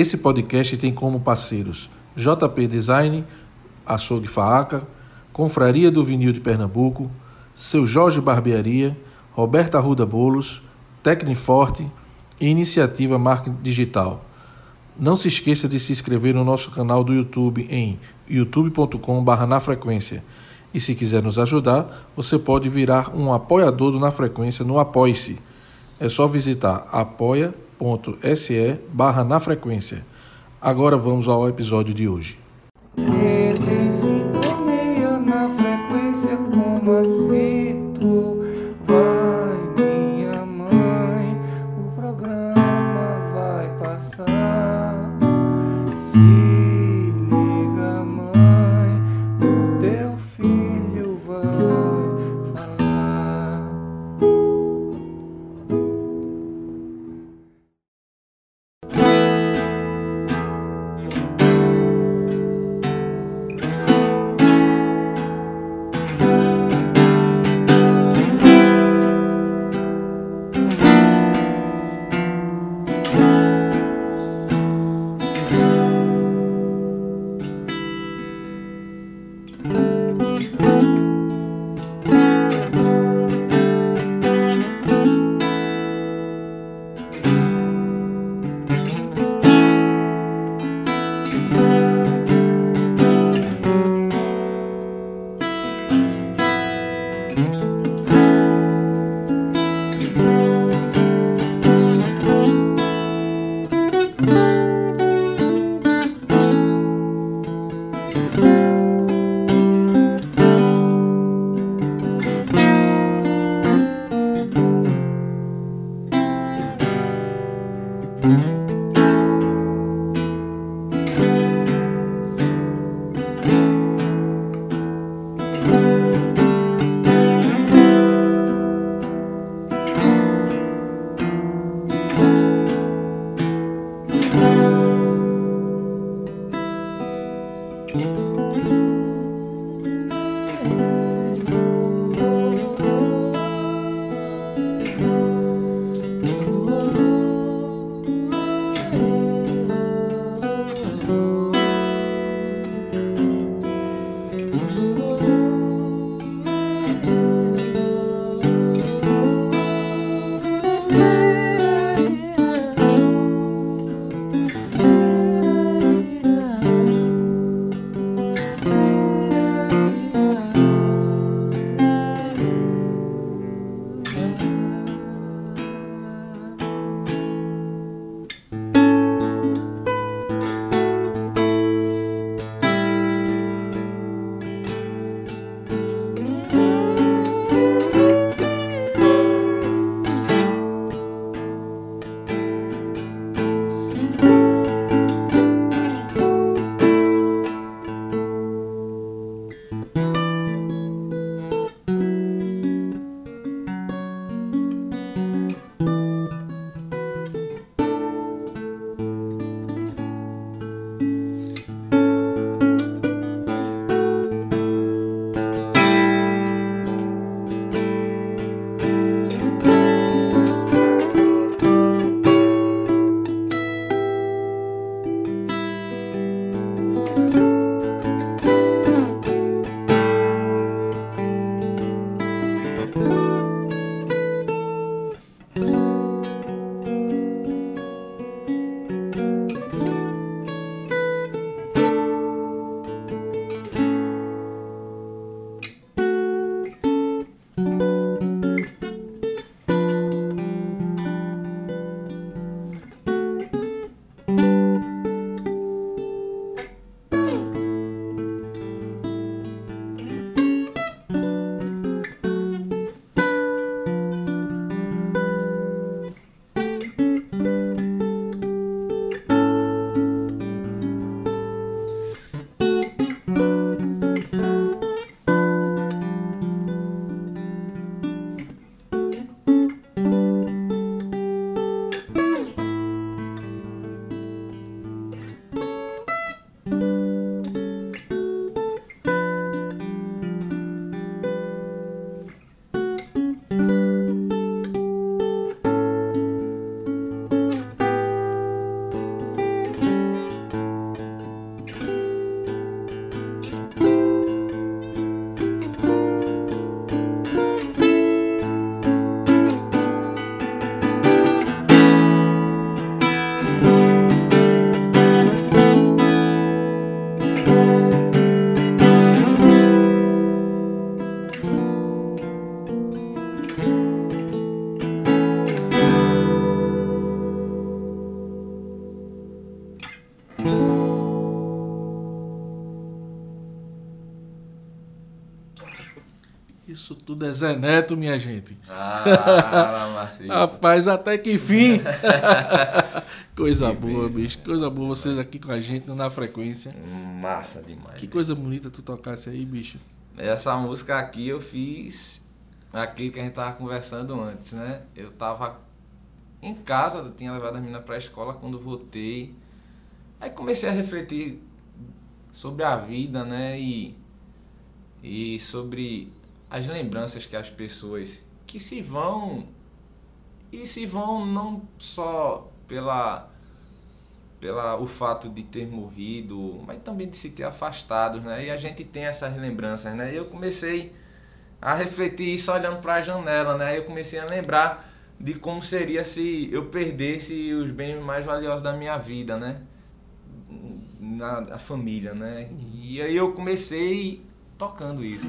Esse podcast tem como parceiros JP Design, Açougue Faaca, Confraria do Vinil de Pernambuco, Seu Jorge Barbearia, Roberta Arruda Bolos, Tecniforte e Iniciativa Marketing Digital. Não se esqueça de se inscrever no nosso canal do YouTube em youtube.com.br na frequência. E se quiser nos ajudar, você pode virar um apoiador do Na Frequência no Apoie-se. É só visitar apoia.se barra na frequência. Agora vamos ao episódio de hoje. Tudo é Zé Neto, minha gente. Ah. Rapaz, até que fim. coisa boa, bicho. Coisa boa vocês aqui com a gente na frequência. Massa demais. Que coisa bonita tu tocasse aí, bicho. Essa música aqui eu fiz aquilo que a gente tava conversando antes, né? Eu tava em casa, eu tinha levado a menina pra escola quando voltei. Aí comecei a refletir sobre a vida, né? E, e sobre as lembranças que as pessoas que se vão e se vão não só pela pela o fato de ter morrido, mas também de se ter afastado, né? E a gente tem essas lembranças, né? E eu comecei a refletir isso olhando para a janela, né? Eu comecei a lembrar de como seria se eu perdesse os bens mais valiosos da minha vida, né? Na a família, né? E aí eu comecei tocando isso.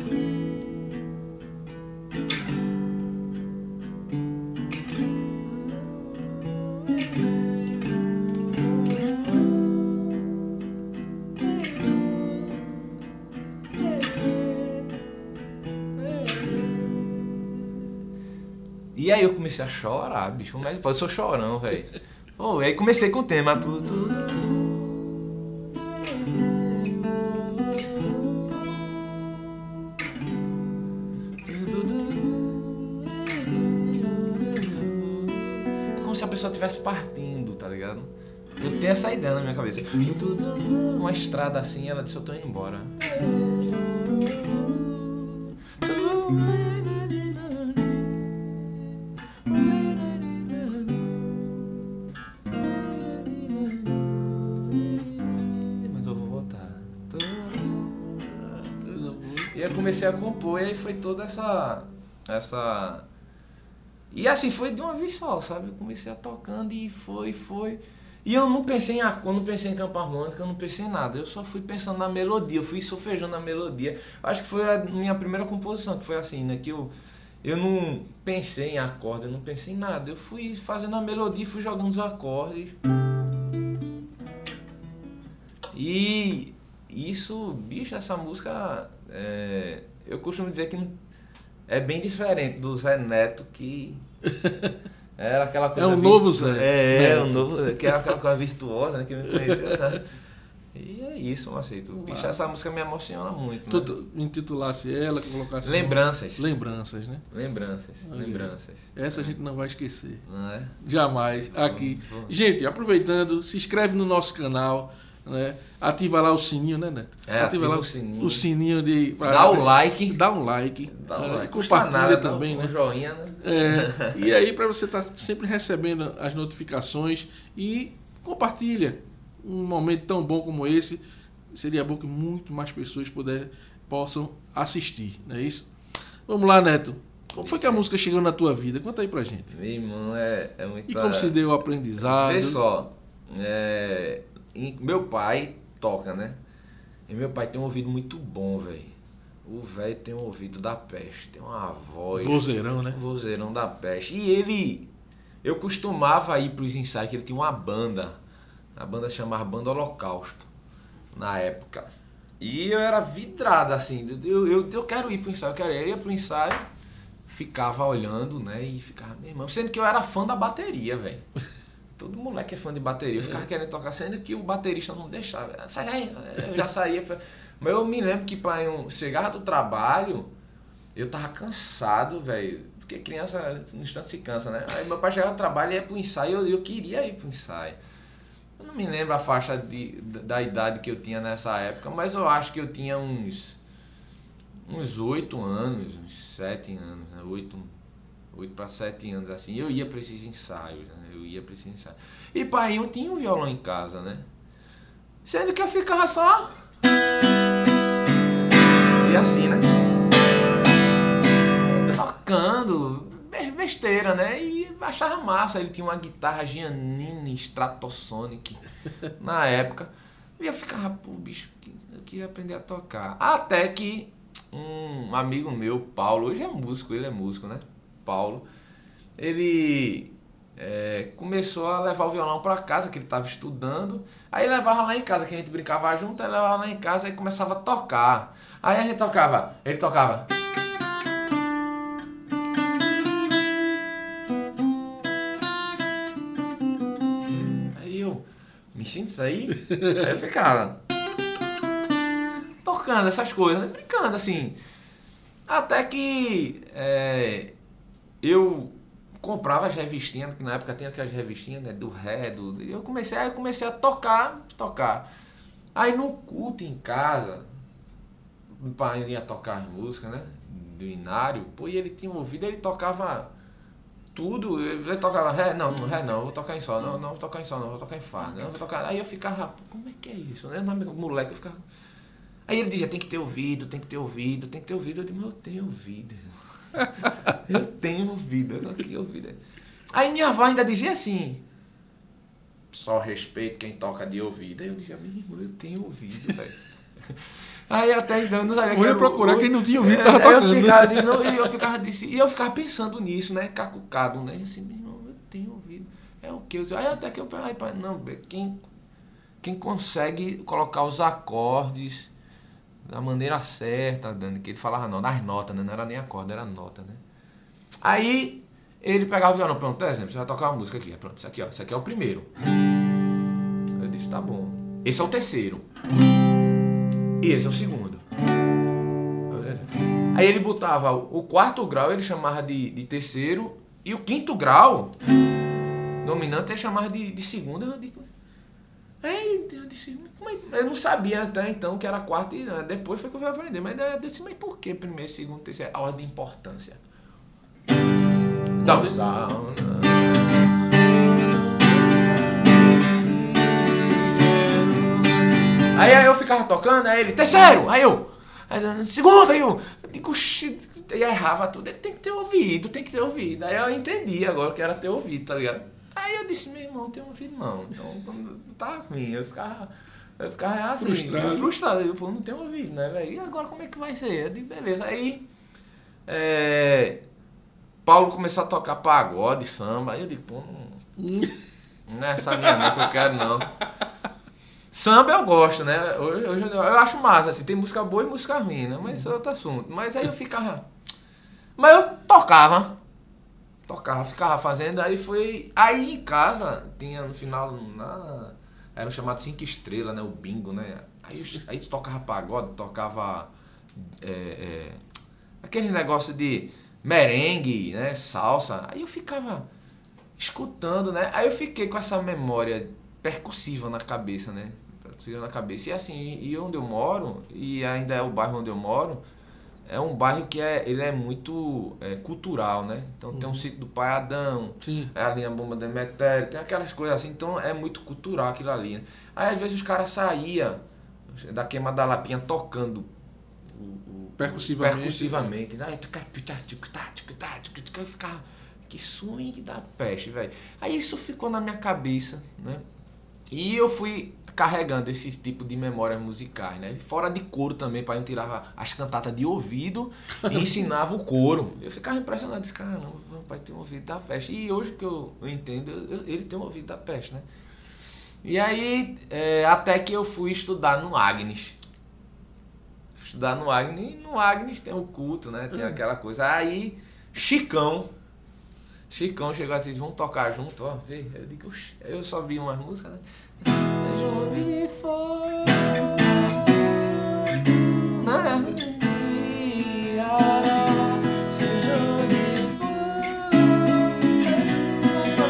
E aí eu comecei a chorar, bicho. Mas eu sou chorão, velho. Pô, aí comecei com o tema. É estivesse partindo, tá ligado? Eu tenho essa ideia na minha cabeça. Uma estrada assim, ela disse, eu tô indo embora. Comecei a compor e aí foi toda essa. essa. E assim, foi de uma vez só, sabe? Eu comecei a tocando e foi, foi. E eu não pensei em acorde, não pensei em campo harmônica, eu não pensei em nada. Eu só fui pensando na melodia, eu fui sofejando a melodia. Acho que foi a minha primeira composição, que foi assim, né? Que eu, eu não pensei em acorde, eu não pensei em nada. Eu fui fazendo a melodia, fui jogando os acordes. E isso, bicho, essa música, é, eu costumo dizer que não- é bem diferente do Zé Neto, que era aquela coisa... É um novo Zé É, é, um novo, que era aquela coisa virtuosa, né, que não conhecia, sabe? E é isso, Macito. Bicho, essa música me emociona muito, Tu, né? tu intitulasse ela, colocasse. Lembranças. Lembranças, né? Lembranças, Olha lembranças. Essa a gente não vai esquecer. Não é? Jamais. Aqui. Gente, aproveitando, se inscreve no nosso canal, né? Ativa lá o sininho, né, Neto? É, ativa o sininho. o sininho de. Dá o like. Dá um like. Dá um né? like. Compartilha nada, também, um né? joinha, né? É, e aí, para você estar sempre recebendo as notificações e compartilha um momento tão bom como esse. Seria bom que muito mais pessoas puder, possam assistir, não é isso? Vamos lá, Neto. Como foi que a música chegou na tua vida? Conta aí pra gente. Meu irmão, é, é muito... E como se deu o aprendizado? Vê só, é, meu pai toca, né? E meu pai tem um ouvido muito bom, velho. O velho tem um ouvido da peste, tem uma voz. Vozeirão, né? Vozeirão da peste. E ele. Eu costumava ir pros ensaios, que ele tinha uma banda. A banda se chamava Banda Holocausto, na época. E eu era vidrado, assim. Eu, eu, eu quero ir pro ensaio, eu quero ir. Eu ia pro ensaio, ficava olhando, né? E ficava, meu irmão. Sendo que eu era fã da bateria, velho. Todo moleque é fã de bateria. Eu ficava querendo tocar, sendo que o baterista não deixava. Sai daí. Eu já saía. Mas eu me lembro que, pai, eu chegava do trabalho, eu tava cansado, velho. Porque criança, no instante, se cansa, né? Aí meu pai chegava do trabalho e ia pro ensaio, eu, eu queria ir pro ensaio. Eu não me lembro a faixa de, da, da idade que eu tinha nessa época, mas eu acho que eu tinha uns uns oito anos, uns sete anos, né? Oito, oito para sete anos, assim. Eu ia para esses ensaios, né? Eu ia ensaios. E pai, eu tinha um violão em casa, né? Sendo que eu ficava só... E assim, né? Tocando, be- besteira, né? E achava massa. Ele tinha uma guitarra Giannini Stratosonic na época. E eu ficava, pô, bicho, eu queria aprender a tocar. Até que um amigo meu, Paulo, hoje é músico, ele é músico, né? Paulo, ele é, começou a levar o violão para casa, que ele estava estudando. Aí levava lá em casa, que a gente brincava junto, aí levava lá em casa e começava a tocar. Aí a gente tocava, ele tocava. Aí eu, me sinto isso aí? aí eu ficava tocando essas coisas, brincando assim. Até que é, eu comprava as revistinhas, que na época tinha aquelas revistinhas né, do ré, do, eu comecei, aí eu comecei a tocar, tocar. Aí no culto em casa, o pai ia tocar as músicas, né? Do Inário, pô, e ele tinha ouvido, ele tocava tudo, ele tocava ré, não, ré não, vou tocar em sol, não, não, vou tocar em sol, não, vou tocar em fá, não, vou tocar. Aí eu ficava, como é que é isso? Né? Moleque, eu ficava. Aí ele dizia, tem que ter ouvido, tem que ter ouvido, tem que ter ouvido. Eu digo, eu tenho ouvido. eu tenho ouvido, eu aqui ouvido. Aí minha avó ainda dizia assim, só respeito quem toca de ouvido. Aí eu dizia, meu irmão, eu tenho ouvido, velho. Aí até então não sabia que era procurar o, quem não tinha ouvido, é, tava tocando. Eu ficava, e eu ficava, disse, e eu ficava pensando nisso, né? Cacucado, né? Assim, meu irmão, eu tenho ouvido. É o que? Eu, aí até que eu aí, não, quem, quem consegue colocar os acordes da maneira certa, Dani, que ele falava não, das notas, né? Não era nem acorde, era nota, né? Aí ele pegava o violão, pronto, por exemplo, você vai tocar uma música aqui, pronto, isso aqui, ó, isso aqui é o primeiro. Eu disse, tá bom. Esse é o terceiro. E esse é o segundo. Aí ele botava o quarto grau, ele chamava de, de terceiro, e o quinto grau, dominante, ele chamava de, de segundo. Eu digo, Aí eu disse, eu não sabia até então que era quarto e né, depois foi que eu fui aprender. Mas eu disse, mas por que primeiro, segundo, terceiro? A ordem de importância. Sauna. Aí, aí eu ficava tocando, aí ele, terceiro, aí eu, aí, segundo, aí eu, eu digo, e errava tudo. Ele tem que ter ouvido, tem que ter ouvido. Aí eu entendi agora que era ter ouvido, tá ligado? Aí eu disse, meu irmão, não tem ouvido não. Então, quando tava ruim, eu ficava, eu ficava assim, frustrado. frustrado. Eu, pô, não tenho ouvido, né, velho? E agora como é que vai ser? Eu digo, beleza. Aí, é, Paulo começou a tocar pagode, samba. Aí eu digo, pô, não, não é essa minha não que eu quero, não. Samba eu gosto, né? Hoje, hoje eu acho massa, assim, tem música boa e música ruim, né? Mas isso é outro assunto. Mas aí eu ficava. Mas eu tocava. Tocava, ficava fazendo, aí foi. Aí em casa, tinha no final, na, era o chamado Cinco Estrelas, né? O bingo, né? Aí, aí tocava pagode, tocava. É, é, aquele negócio de merengue, né? Salsa. Aí eu ficava escutando, né? Aí eu fiquei com essa memória percussiva na cabeça, né? Percussiva na cabeça. E assim, e onde eu moro, e ainda é o bairro onde eu moro, é um bairro que é, ele é muito é, cultural, né? Então uhum. tem um sítio do Pai Adão, Sim. é ali a bomba do Demetério, tem aquelas coisas assim, então é muito cultural aquilo ali. Né? Aí às vezes os caras saíam da queima da lapinha tocando o, o, percussivamente. percussivamente. Né? Aí ficava, que swing da peste, velho. Aí isso ficou na minha cabeça, né? E eu fui carregando esse tipo de memórias musicais, né? Fora de coro também, para eu tirar as cantatas de ouvido e ensinava o coro. Eu ficava impressionado, disse, caramba, o pai tem um ouvido da peste. E hoje que eu entendo, ele tem um ouvido da peste, né? E aí, é, até que eu fui estudar no Agnes. Estudar no Agnes, e no Agnes tem o culto, né? Tem hum. aquela coisa. Aí, Chicão, Chicão chegou assim, vamos tocar junto, ó, vê. Eu digo, eu só vi umas músicas, né?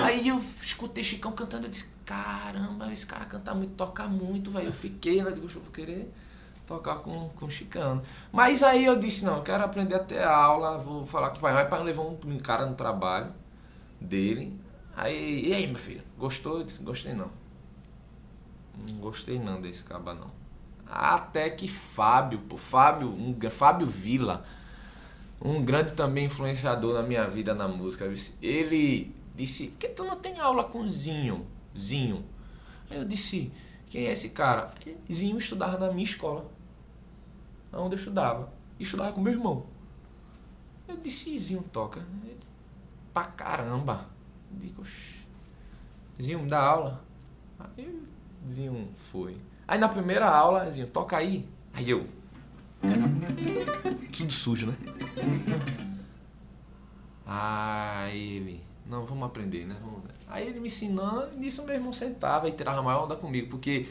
Aí eu escutei Chicão cantando, eu disse, caramba, esse cara canta muito, toca muito, velho. Eu fiquei, né? Digo, eu vou querer tocar com, com Chicano. Mas aí eu disse, não, eu quero aprender a ter aula, vou falar com o pai. Mas o pai levou um cara no trabalho dele. Aí, e aí, meu filho, gostou? Eu disse, gostei não. Não gostei não desse caba não. Até que Fábio, pô, Fábio, um, Fábio Vila, um grande também influenciador na minha vida na música, ele disse, por que tu não tem aula com Zinho? Zinho. Aí eu disse, quem é esse cara? Zinho estudava na minha escola. Onde eu estudava. Estudava com meu irmão. Eu disse, Zinho toca. Ele, pra caramba. Eu digo, Zinho, me dá aula. Aí Zinho foi. Aí na primeira aula, Zinho, toca aí. Aí eu. Tudo sujo, né? Aí ele. Não, vamos aprender, né? Vamos... Aí ele me ensinando, nisso meu irmão sentava e tirava maior onda comigo, porque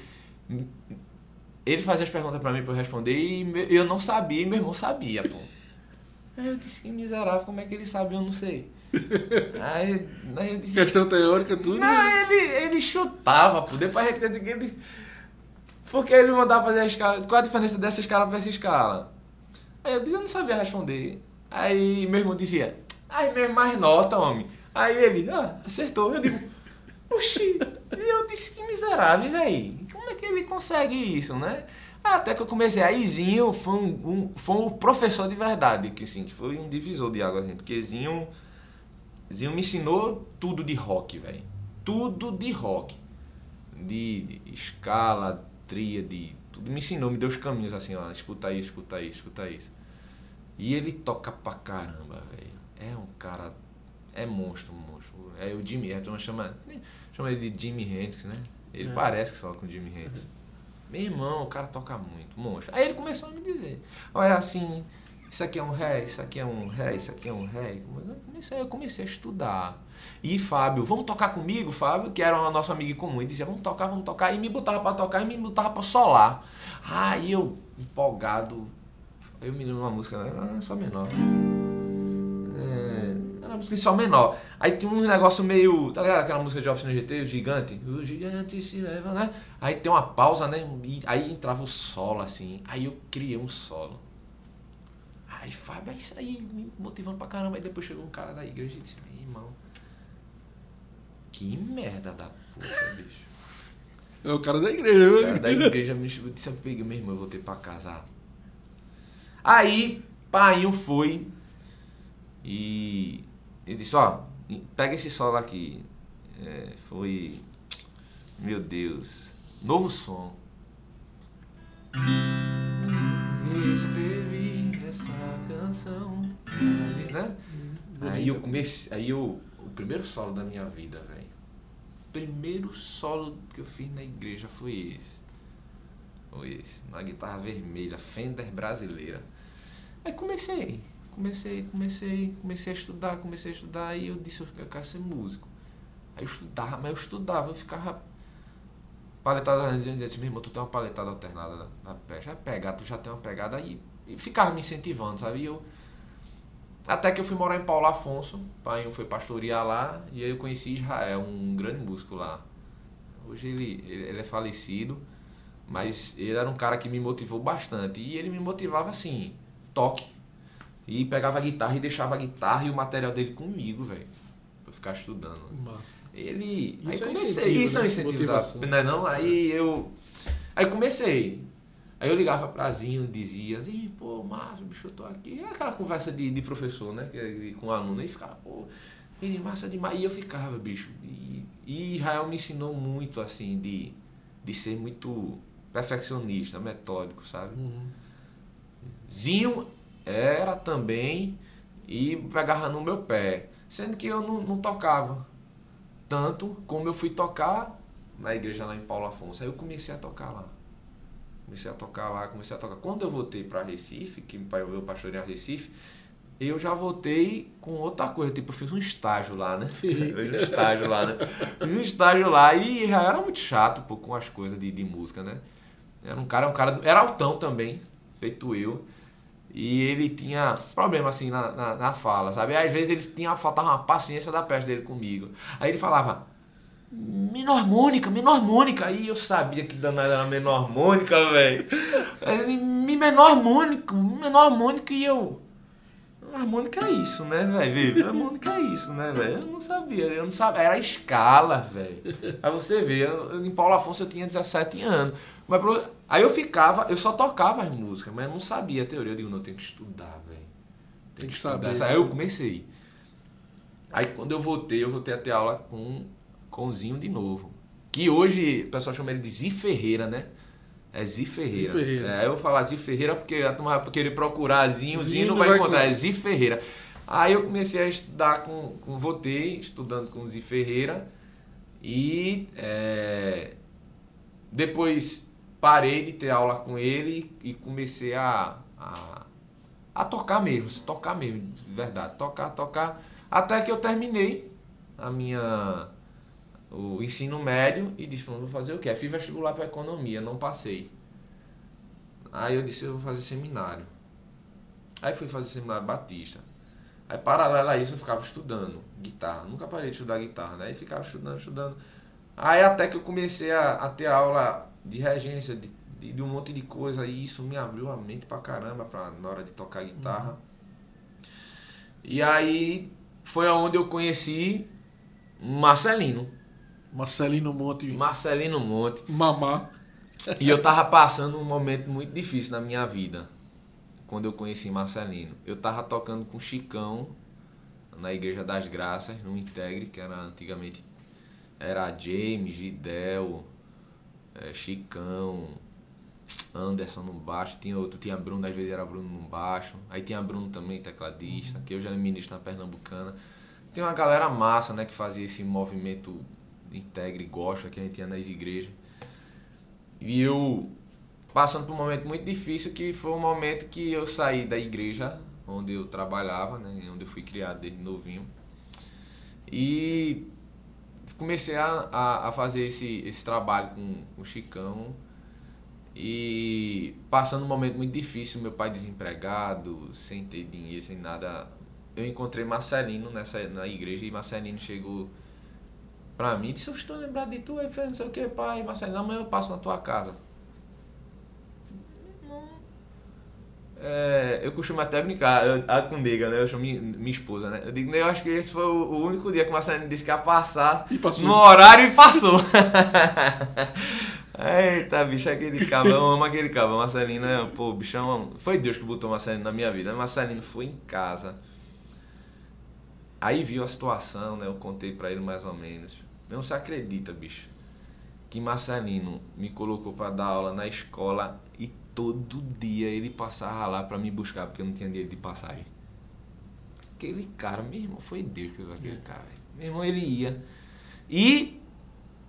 ele fazia as perguntas pra mim pra eu responder e eu não sabia e meu irmão sabia, pô. Aí eu disse que miserável, como é que ele sabe? Eu não sei. Aí, aí disse. Questão teórica, tudo. Não, ele, ele chutava, pô. Depois a gente que ele. Porque ele mandava fazer a escala. Qual a diferença dessa escala pra essa escala? Aí eu disse, eu não sabia responder. Aí meu irmão dizia, ai, mesmo mais nota, homem. Aí ele, ah, acertou. Eu digo, oxi. E eu disse, que miserável, velho. Como é que ele consegue isso, né? Até que eu comecei. Aí Zinho foi um, um- foi um professor de verdade, que sim, que foi um divisor de água, assim. Porque Zinho. Zinho me ensinou tudo de rock, velho. Tudo de rock. De, de escala, tríade, tudo. Me ensinou, me deu os caminhos assim, ó. Escuta isso, escuta isso, escuta isso. E ele toca pra caramba, velho. É um cara. É monstro, monstro. É o Jimmy, a turma chama, chama ele de Jimmy Hendrix, né? Ele É. parece que fala com o Jimmy Hendrix. Meu irmão, o cara toca muito, monstro. Aí ele começou a me dizer: olha assim, isso aqui é um ré, isso aqui é um ré, isso aqui é um ré. Eu comecei, a estudar. E Fábio, vamos tocar comigo, Fábio, que era o nosso amigo comum, ele dizia, vamos tocar, vamos tocar, e me botava pra tocar e me botava pra solar. Aí eu, empolgado, eu me de uma música, né? ah, só menor. É, era uma música em sol menor. Aí tinha um negócio meio. Tá ligado? Aquela música de Oficina GT, o gigante. O gigante se leva, né? Aí tem uma pausa, né? E aí entrava o solo, assim. Aí eu criei um solo. Aí Fábio, é isso aí, me motivando pra caramba. Aí depois chegou um cara da igreja e disse: Meu irmão, que merda da puta, bicho. É o cara da igreja. O cara da igreja me disse, eu peguei, meu irmão, eu voltei pra casa. Aí, painho foi e ele disse, ó, pega esse solo aqui. É, foi, meu Deus, novo som. Escrevi né? Aí eu comecei, aí eu, o primeiro solo da minha vida, velho. Primeiro solo que eu fiz na igreja foi esse. Foi esse, na guitarra vermelha, Fender brasileira. Aí comecei, comecei, comecei, comecei a estudar, comecei a estudar e eu disse, eu quero ser músico. Aí eu estudava, mas eu estudava, eu ficava paletada dizendo assim, meu irmão, tu tem uma paletada alternada na, na já pegar, tu já tem uma pegada aí. E ficava me incentivando, sabe? E eu, até que eu fui morar em Paulo Afonso, o pai foi pastorear lá, e aí eu conheci Israel, um grande músico lá. Hoje ele, ele, é falecido, mas ele era um cara que me motivou bastante. E ele me motivava assim, toque. E pegava a guitarra e deixava a guitarra e o material dele comigo, velho. Pra ficar estudando. Massa. Ele. Isso aí é comecei. incentivo, isso é um né? incentivo da. Não é não? Aí eu. Aí comecei. Aí eu ligava pra Zinho e dizia assim, pô, Márcio, bicho, eu tô aqui. É aquela conversa de, de professor, né? que é Com o aluno. Aí ficava, pô, ele massa demais. E eu ficava, bicho. E, e Israel me ensinou muito, assim, de, de ser muito perfeccionista, metódico, sabe? Uhum. Zinho era também e pegava no meu pé. Sendo que eu não, não tocava tanto como eu fui tocar na igreja lá em Paulo Afonso. Aí eu comecei a tocar lá. Comecei a tocar lá, comecei a tocar. Quando eu voltei para Recife, que meu pai veio pastorear Recife, eu já voltei com outra coisa. Tipo, eu fiz um estágio lá, né? Sim. Um estágio lá, né? Fiz um estágio lá e já era muito chato pô, com as coisas de, de música, né? Era um cara, um cara. Era altão também, feito eu. E ele tinha problema assim na, na, na fala, sabe? Às vezes ele tinha, faltava uma paciência da peste dele comigo. Aí ele falava, menor harmônica, menor harmônica. Aí eu sabia que danada era menor harmônica, velho. Mi menor harmônico, menor harmônico e eu. Harmônica é isso, né, velho? Harmônica é isso, né, velho? Eu não sabia, eu não sabia. Era a escala, velho. Aí você vê, eu- em Paulo Afonso eu tinha 17 anos. Mas, aí eu ficava, eu só tocava as músicas, mas eu não sabia a teoria. Eu digo, não, eu tenho que estudar, velho. Tem que estudar. saber. Aí eu comecei. Aí quando eu voltei, eu voltei a ter aula com, com o Zinho de novo. Que hoje o pessoal chama ele de Zi Ferreira, né? É Zi Ferreira. Zi Ferreira. É, eu vou falar Zi Ferreira porque a turma vai querer procurar Zinho, Zinho, Zinho não vai vai encontrar, encontrar. é Zi Ferreira. Aí eu comecei a estudar com, com voltei estudando com Zi Ferreira e é, depois parei de ter aula com ele e comecei a, a, a tocar mesmo, tocar mesmo, de verdade, tocar, tocar, até que eu terminei a minha o ensino médio e disse, vou fazer o quê? Fiz vestibular para economia, não passei. Aí eu disse, eu vou fazer seminário. Aí fui fazer seminário Batista. Aí paralelo a isso eu ficava estudando guitarra. Nunca parei de estudar guitarra, né? E ficava estudando, estudando. Aí até que eu comecei a, a ter aula de regência, de, de, de, um monte de coisa, e isso me abriu a mente pra caramba pra, na hora de tocar guitarra. Uhum. E aí foi onde eu conheci Marcelino. Marcelino Monte. Marcelino Monte. Mamá. E eu tava passando um momento muito difícil na minha vida. Quando eu conheci Marcelino. Eu tava tocando com Chicão na Igreja das Graças, no Integre, que era antigamente era James, Gidel, é, Chicão, Anderson no baixo, tinha outro, tinha Bruno, às vezes era Bruno no baixo, aí tinha Bruno também, tecladista, que eu já era ministro na Pernambucana. Tem uma galera massa, né, que fazia esse movimento integre, gosta, que a gente tinha nas igrejas. E eu passando por um momento muito difícil, que foi um momento que eu saí da igreja onde eu trabalhava, né, onde eu fui criado desde novinho. E comecei a, a, a, fazer esse, esse trabalho com, com o Chicão e passando um momento muito difícil, meu pai desempregado, sem ter dinheiro, sem nada. Eu encontrei Marcelino nessa, na igreja e Marcelino chegou pra mim e disse, eu estou lembrado de tu, aí fez não sei o que, pai, Marcelino, amanhã eu passo na tua casa. É, eu costumo até brincar eu, a, comigo, né? Eu chamo minha, minha esposa, né? Eu digo, eu acho que esse foi o, o único dia que o Marcelino disse que ia passar no horário e passou. Eita, bicho, aquele cabra, eu amo aquele cabra. Marcelino, é, pô, bichão, foi Deus que botou Marcelino na minha vida. Marcelino foi em casa. Aí viu a situação, né? Eu contei pra ele mais ou menos. Não se acredita, bicho, que Marcelino me colocou para dar aula na escola e todo dia ele passava lá para me buscar, porque eu não tinha dinheiro de passagem. Aquele cara, meu irmão, foi Deus que aquele cara. Meu irmão, ele ia. E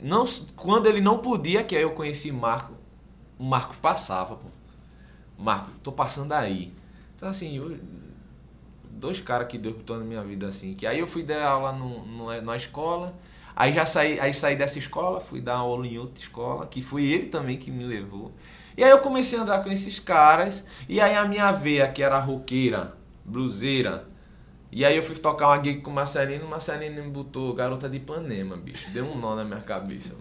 não, quando ele não podia, que aí eu conheci Marco, o Marco passava, pô. Marco, tô passando aí. Então assim, eu, dois caras que Deus botou na minha vida assim, que aí eu fui dar aula no, no, na escola, aí já saí, aí saí dessa escola, fui dar aula em outra escola, que foi ele também que me levou. E aí eu comecei a andar com esses caras, e aí a minha veia, que era roqueira, bluseira, e aí eu fui tocar uma gig com o Marcelino, o Marcelino me botou Garota de Ipanema, bicho. Deu um nó na minha cabeça.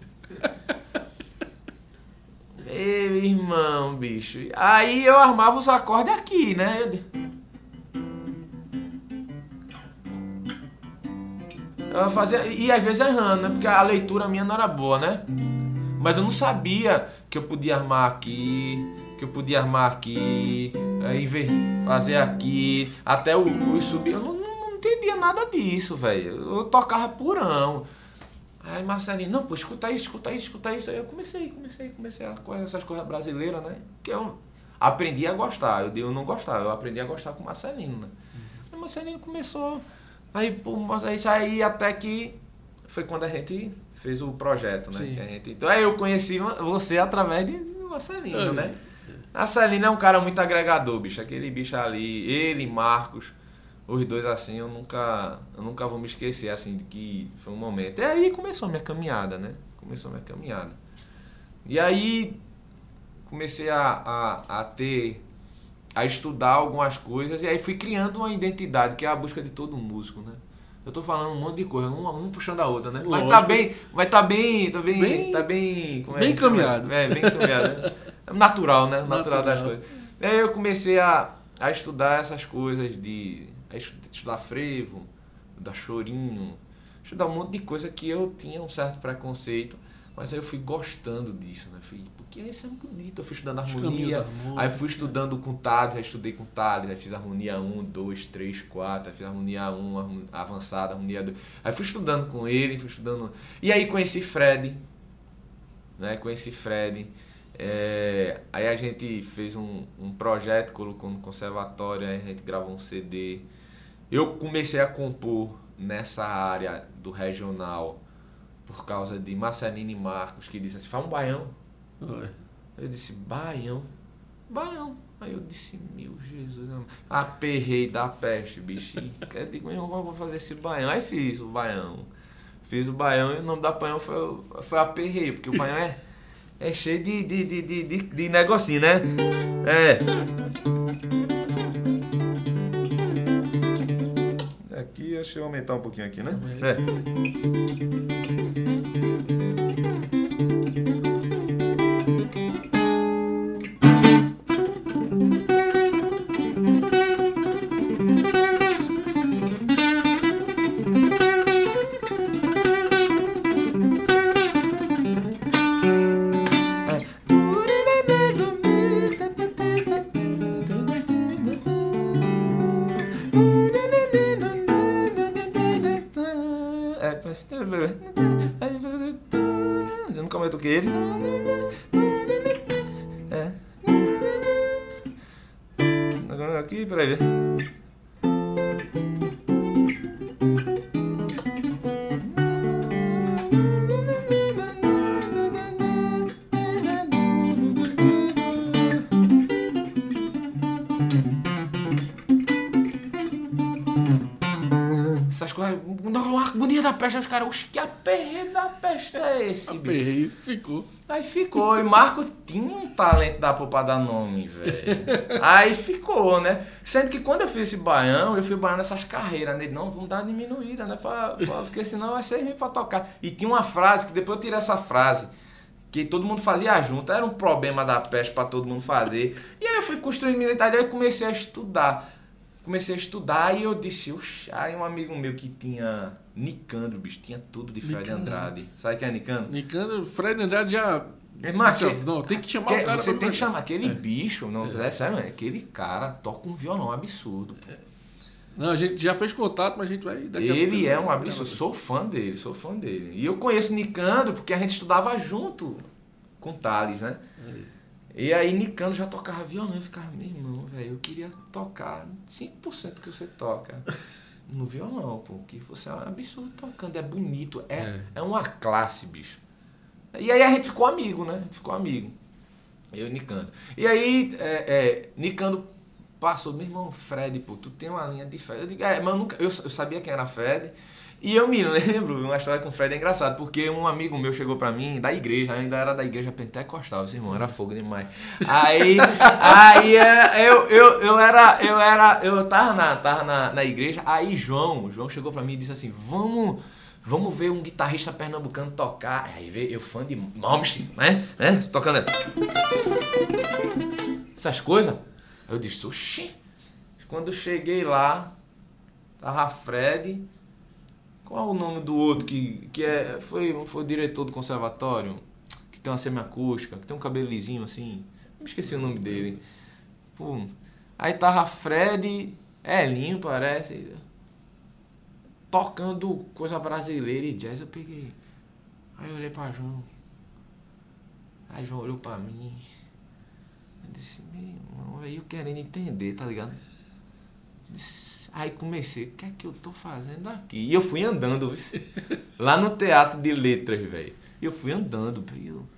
Meu irmão, bicho. Aí eu armava os acordes aqui, né? Eu... eu fazia, e às vezes errando, né? Porque a leitura minha não era boa, né? Mas eu não sabia que eu podia armar aqui, que eu podia armar aqui, aí fazer aqui, até o, o subir. Eu não, não, entendia nada disso, velho. Eu tocava purão. Aí Marcelinho, não, pô, escuta isso, escuta isso, escuta isso. Aí eu comecei, comecei, comecei a coisa, essas coisas brasileiras, né? Que eu aprendi a gostar. Eu, eu não gostava, eu aprendi a gostar com Marcelino, né? Aí Marcelino começou. Aí, pô, isso aí até que foi quando a gente fez o projeto, né? Que a gente... Então aí eu conheci você através de Marcelino, é. né? Marcelino é um cara muito agregador, bicho. Aquele bicho ali, ele, Marcos, os dois assim, eu nunca, eu nunca vou me esquecer, assim, de que foi um momento. E aí começou a minha caminhada, né? Começou a minha caminhada. E aí comecei a, a, a ter, a estudar algumas coisas, e aí fui criando uma identidade, que é a busca de todo músico, né? Eu tô falando um monte de coisa, um, um puxando a outra, né? Lógico. Mas tá bem, mas tá bem, tá bem, bem tá bem, é, bem caminhado. É, bem caminhado. Né? Natural, né? Natural, Natural, das coisas. Aí eu comecei a, a estudar essas coisas de a estudar frevo, estudar chorinho, estudar um monte de coisa que eu tinha um certo preconceito. Mas aí eu fui gostando disso, né? Fui, porque isso é bonito. Eu fui estudando harmonia, aí fui estudando com Tales, aí estudei com Tales, aí fiz harmonia 1, 2, 3, 4, aí fiz harmonia 1, avançada, harmonia 2. Aí fui estudando com ele, fui estudando. E aí conheci Fred, né? Conheci Fred. É... aí a gente fez um, um projeto, colocou no conservatório, aí a gente gravou um CD. Eu comecei a compor nessa área do regional por causa de Marcelino e Marcos, que disse assim, faz um baião. Oi. Eu disse, baião? Baião. Aí eu disse, meu Jesus, aperrei da peste, bichinho. Eu digo, meu irmão, vou fazer esse baião. Aí fiz o baião. Fiz o baião e o nome da baião foi, foi aperreio, porque o baião é, é cheio de, de, de, de, de, de negocinho, né? É. Aqui, deixa eu aumentar um pouquinho aqui, né? É, ficou. Aí ficou. E Marco tinha um talento da pra dar nome, velho. Aí ficou, né? Sendo que quando eu fiz esse baião, eu fui baiando essas carreiras nele. Não, vamos dar uma diminuída, né? Pra, pra- porque senão vai ser ruim pra tocar. E tinha uma frase, que depois eu tirei essa frase, que todo mundo fazia junto. Era um problema da peste pra todo mundo fazer. E aí eu fui construindo minha identidade, aí comecei a estudar. Comecei a estudar e eu disse, oxe, aí um amigo meu que tinha Nicandro, bicho, tinha tudo de Fred Nicandro. Andrade. Sabe quem é Nicandro? Nicandro, Fred Andrade já. Ó, que- não, tem que chamar Que- o cara você tem que chamar aquele bicho, não, é sério, mano, aquele cara toca um violão absurdo. pô. Não, a gente já fez contato, mas a gente vai daqui a Ele pouco- é um absurdo, sou fã dele, sou fã dele. E eu conheço Nicandro porque a gente estudava junto com Thales, né? E aí Nicandro já tocava violão, eu ficava, meu irmão, velho, eu queria tocar 5% que você toca no violão, pô, que você é um absurdo tocando, é bonito, é, É. é uma classe, bicho. E aí a gente ficou amigo, né? A gente ficou amigo. Eu e Nicando. E aí, é, é, Nicando passou, meu irmão, Fred, pô, tu tem uma linha de Fred. Eu digo, é, mas eu, nunca, eu, eu sabia quem era Fred. E eu me lembro, uma história com o Fred é engraçado, porque um amigo meu chegou pra mim, da igreja, ainda era da igreja pentecostal, esse irmão, era fogo demais. Aí, aí é, eu, eu, eu era, eu era, eu tava na, tava na, na igreja, aí João, João chegou pra mim e disse assim, vamos, vamos ver um guitarrista pernambucano tocar. Aí veio eu fã de Malmsteen, né? né? Tocando essas coisas. Eu disse, oxi. Quando cheguei lá, tava Fred. Qual o nome do outro que, que é, foi, foi diretor do conservatório? Que tem uma semiacústica, que tem um cabelo lisinho assim. Me esqueci o nome dele. Pum. Aí tava Fred, Elinho parece. Tocando coisa brasileira e jazz, eu peguei. Aí eu olhei pra João. Aí João olhou pra mim. Eu disse, meu irmão, aí eu querendo entender, tá ligado? Disse- Aí comecei, o que é que eu tô fazendo aqui? E eu fui andando, viu? lá no teatro de letras, velho. E eu fui andando, velho.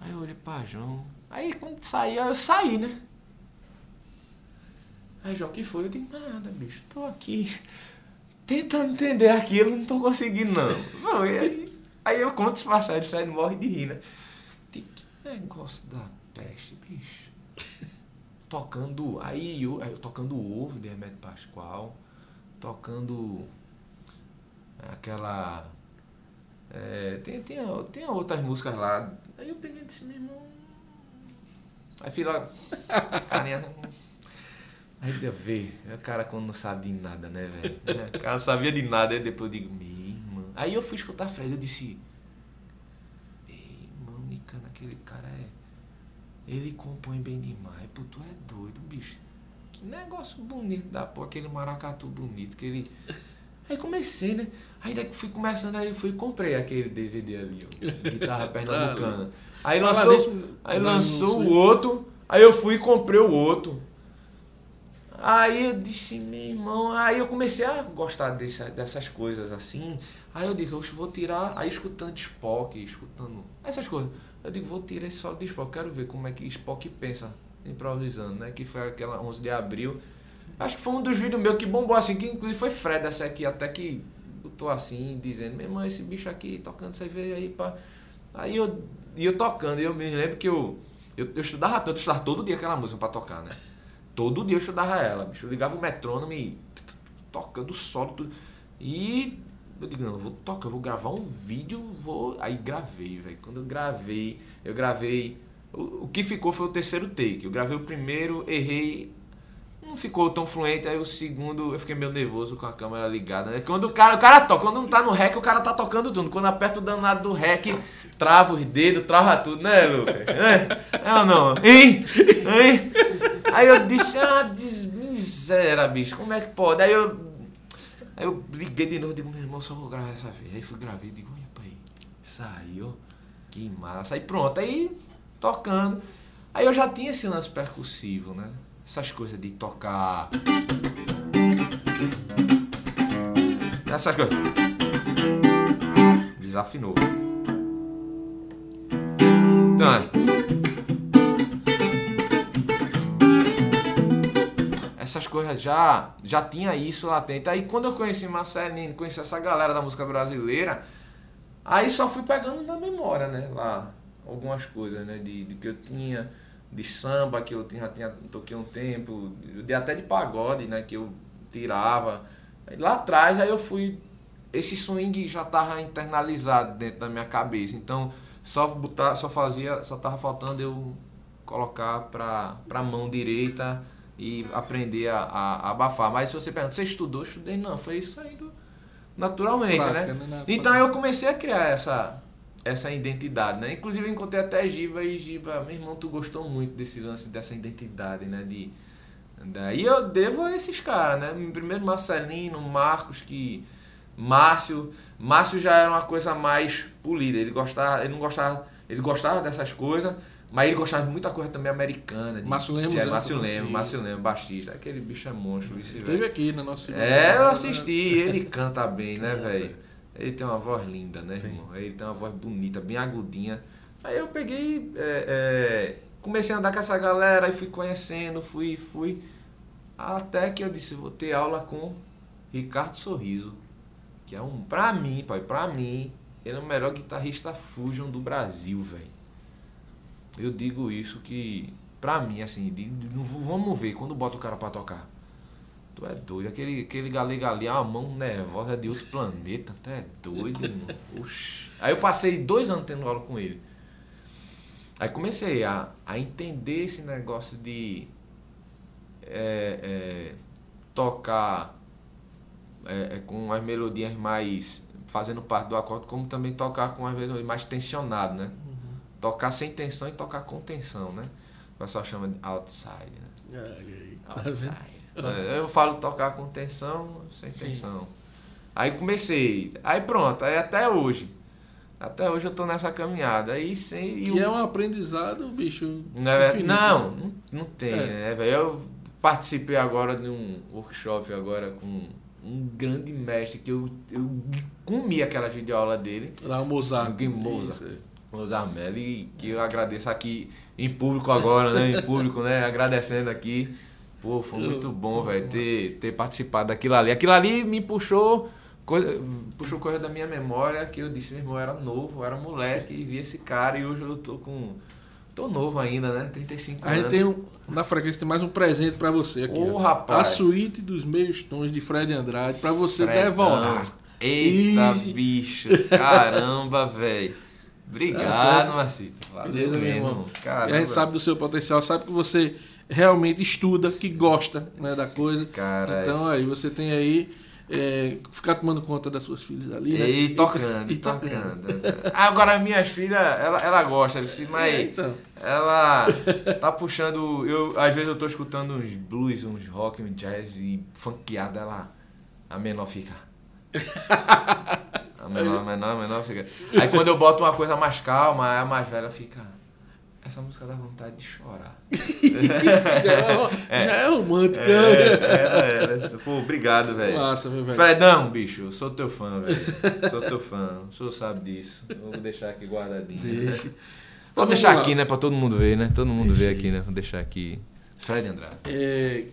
Aí eu olhei pra João. Aí quando saí, aí eu saí, né? Aí João, que foi? Eu disse, nada, bicho, tô aqui tentando entender aquilo, não tô conseguindo não. Foi, aí, aí eu conto os passagens, Fred morre de rir, né? Que negócio da peste, bicho. Tocando, aí eu, tocando ovo de Remédio Pascoal, tocando aquela. É, tem, tem, tem outras músicas lá. Aí eu peguei e disse, meu irmão. Aí fui lá. carinha, Aí deu ver, é o cara quando não sabe de nada, né, velho? O cara sabia de nada, aí depois eu digo, meu irmão. Aí eu fui escutar Fred, eu disse, meu irmão, Nicano, aquele cara é. Ele compõe bem demais, pô, tu é doido, bicho. Que negócio bonito da porra, aquele maracatu bonito, aquele. Aí comecei, né? Aí daí que fui começando, aí eu fui e comprei aquele DVD ali, ó. Guitarra pernambucana. Aí lançou, aí lançou o outro, aí eu fui e comprei o outro. Aí eu disse, meu irmão, aí eu comecei a gostar dessa, dessas coisas assim. Aí eu digo, eu vou tirar, aí escutando Spock, escutando essas coisas. Eu digo, vou tirar esse solo de Spock, quero ver como é que Spock pensa improvisando, né? Que foi aquela 11 de abril. Acho que foi um dos vídeos meus que bombou assim, que inclusive foi Fred essa aqui, até que botou assim, dizendo, meu irmão, esse bicho aqui tocando cerveja aí, pá. Aí eu, eu tocando, eu me lembro que eu, eu, eu estudava tanto, eu estudava todo dia aquela música pra tocar, né? Todo dia eu estudava ela, bicho. Eu ligava o metrônomo e tocando solo, tudo. E eu digo, não, eu vou tocar, eu vou gravar um vídeo, vou. Aí gravei, velho. Quando eu gravei, eu gravei. O, o que ficou foi o terceiro take. Eu gravei o primeiro, errei. Não ficou tão fluente, aí o segundo eu fiquei meio nervoso com a câmera ligada, né? Quando o cara, o cara toca, quando não tá no rec, o cara tá tocando tudo. Quando aperta o danado do rec, trava os dedos, trava tudo, né, Lucas? É, é ou não? Hein? Hein? Aí eu disse, ah, des- miséria, bicho, como é que pode? Aí eu, aí eu liguei de novo, digo, meu irmão, só vou gravar essa vez. Aí fui gravei, digo, olha aí, saiu, que massa. Aí pronto, aí tocando. Aí eu já tinha esse lance percussivo, né? Essas coisas de tocar. Essas coisas. Desafinou. Então, essas coisas já já tinha isso latente. Aí quando eu conheci Marcelinho, conheci essa galera da música brasileira, aí só fui pegando na memória, né? Lá algumas coisas, né? De, de que eu tinha de samba que eu tinha, tinha toquei um tempo, de até de pagode, né? Que eu tirava. Lá atrás aí eu fui esse swing já tava internalizado dentro da minha cabeça. Então só botar, só fazia, só tava faltando eu colocar para para mão direita e aprender a, a, a abafar. Mas se você pergunta, você estudou? Estudei, não, foi isso aí do- naturalmente, Prática, né? né? Na- Então eu comecei a criar essa, essa identidade, né? Inclusive eu encontrei até Giba e Giba, meu irmão, tu gostou muito desse lance, dessa identidade, né? De, daí eu devo a esses caras, né? Primeiro Marcelino, Marcos, que. Márcio. Márcio já era uma coisa mais polida. Ele gostava, ele não gostava. Ele gostava dessas coisas, mas ele gostava de muita coisa também americana. De, Márcio Lemos, né? Márcio Lemos. Márcio Lemos, baixista. Aquele bicho é monstro, vice Esteve aqui na nossa é, eu assisti, ele canta bem, né, velho? Ele tem uma voz linda, né, Tem. irmão? Ele tem uma voz bonita, bem agudinha. Aí eu peguei, é, é, comecei a andar com essa galera, aí fui conhecendo, fui, fui. Até que eu disse, vou ter aula com Ricardo Sorriso, que é um, pra mim, pai, pra mim, ele é o melhor guitarrista fusion do Brasil, velho. Eu digo isso que, pra mim, assim, de- de- vamos ver, quando bota o cara pra tocar. Tu é doido, aquele, aquele galega ali, a mão nervosa de outro planeta. Tu é doido, irmão. Aí eu passei dois anos tendo aula com ele. Aí comecei a, a entender esse negócio de é, é, tocar é, é, com as melodias mais fazendo parte do acorde, como também tocar com as melodias mais tensionado, né? Tocar sem tensão e tocar com tensão, né? O pessoal chama de outside, né? Outside. É, Eu falo tocar com tensão, sem Sim. tensão. Aí comecei. Aí pronto, aí até hoje. Até hoje eu tô nessa caminhada. Aí sem. e Que o- é um aprendizado, bicho. não, é- não, não, tem, É. né, velho? Eu participei agora de um workshop agora com um grande mestre que eu, eu comi aquela videoaula dele, Lá o Mozart. Mozart. Isso, é. Mozart Melli, que eu agradeço aqui em público agora, né? Em público, né? Agradecendo aqui. Pô, foi muito bom, velho, ter, ter participado daquilo ali. Aquilo ali me puxou coisa, puxou coisa da minha memória que eu disse, meu irmão, eu era novo, eu era moleque e vi esse cara e hoje eu tô com. tô novo ainda, né? 35 A anos. gente tem um, na frequência tem mais um presente pra você aqui. Ô, ó. rapaz. A suíte dos meios tons de Fred Andrade pra você Fredão. devorar. Eita, Ixi. bicho. Caramba, velho. Obrigado, Tá. Marcito. Valeu Beleza, meu irmão. Caramba. E a gente sabe do seu potencial, sabe que você realmente estuda, que gosta né, da coisa. Cara, Então aí você tem aí é, ficar tomando conta das suas filhas ali, né? E tocando, e e tocando. Agora, minhas filhas, ela, ela gosta, mas Então, ela tá puxando. Eu, às vezes eu tô escutando uns blues, uns rock, um jazz e funkeada, ela. A menor fica. A menor, a menor, a menor fica. Aí quando eu boto uma coisa mais calma, a mais velha fica. Essa música dá vontade de chorar. já, é, já é romântica. É, era, era. Pô, obrigado, velho. Massa, meu velho. Fredão, bicho, eu sou teu fã, velho. Sou teu fã. O senhor sabe disso. Eu Vou deixar aqui guardadinho. Deixa. Vou Então, deixar vamos aqui, né? Pra todo mundo ver, né? Todo mundo Deixa ver aqui, né? Vou deixar aqui. Fred Andrade. É,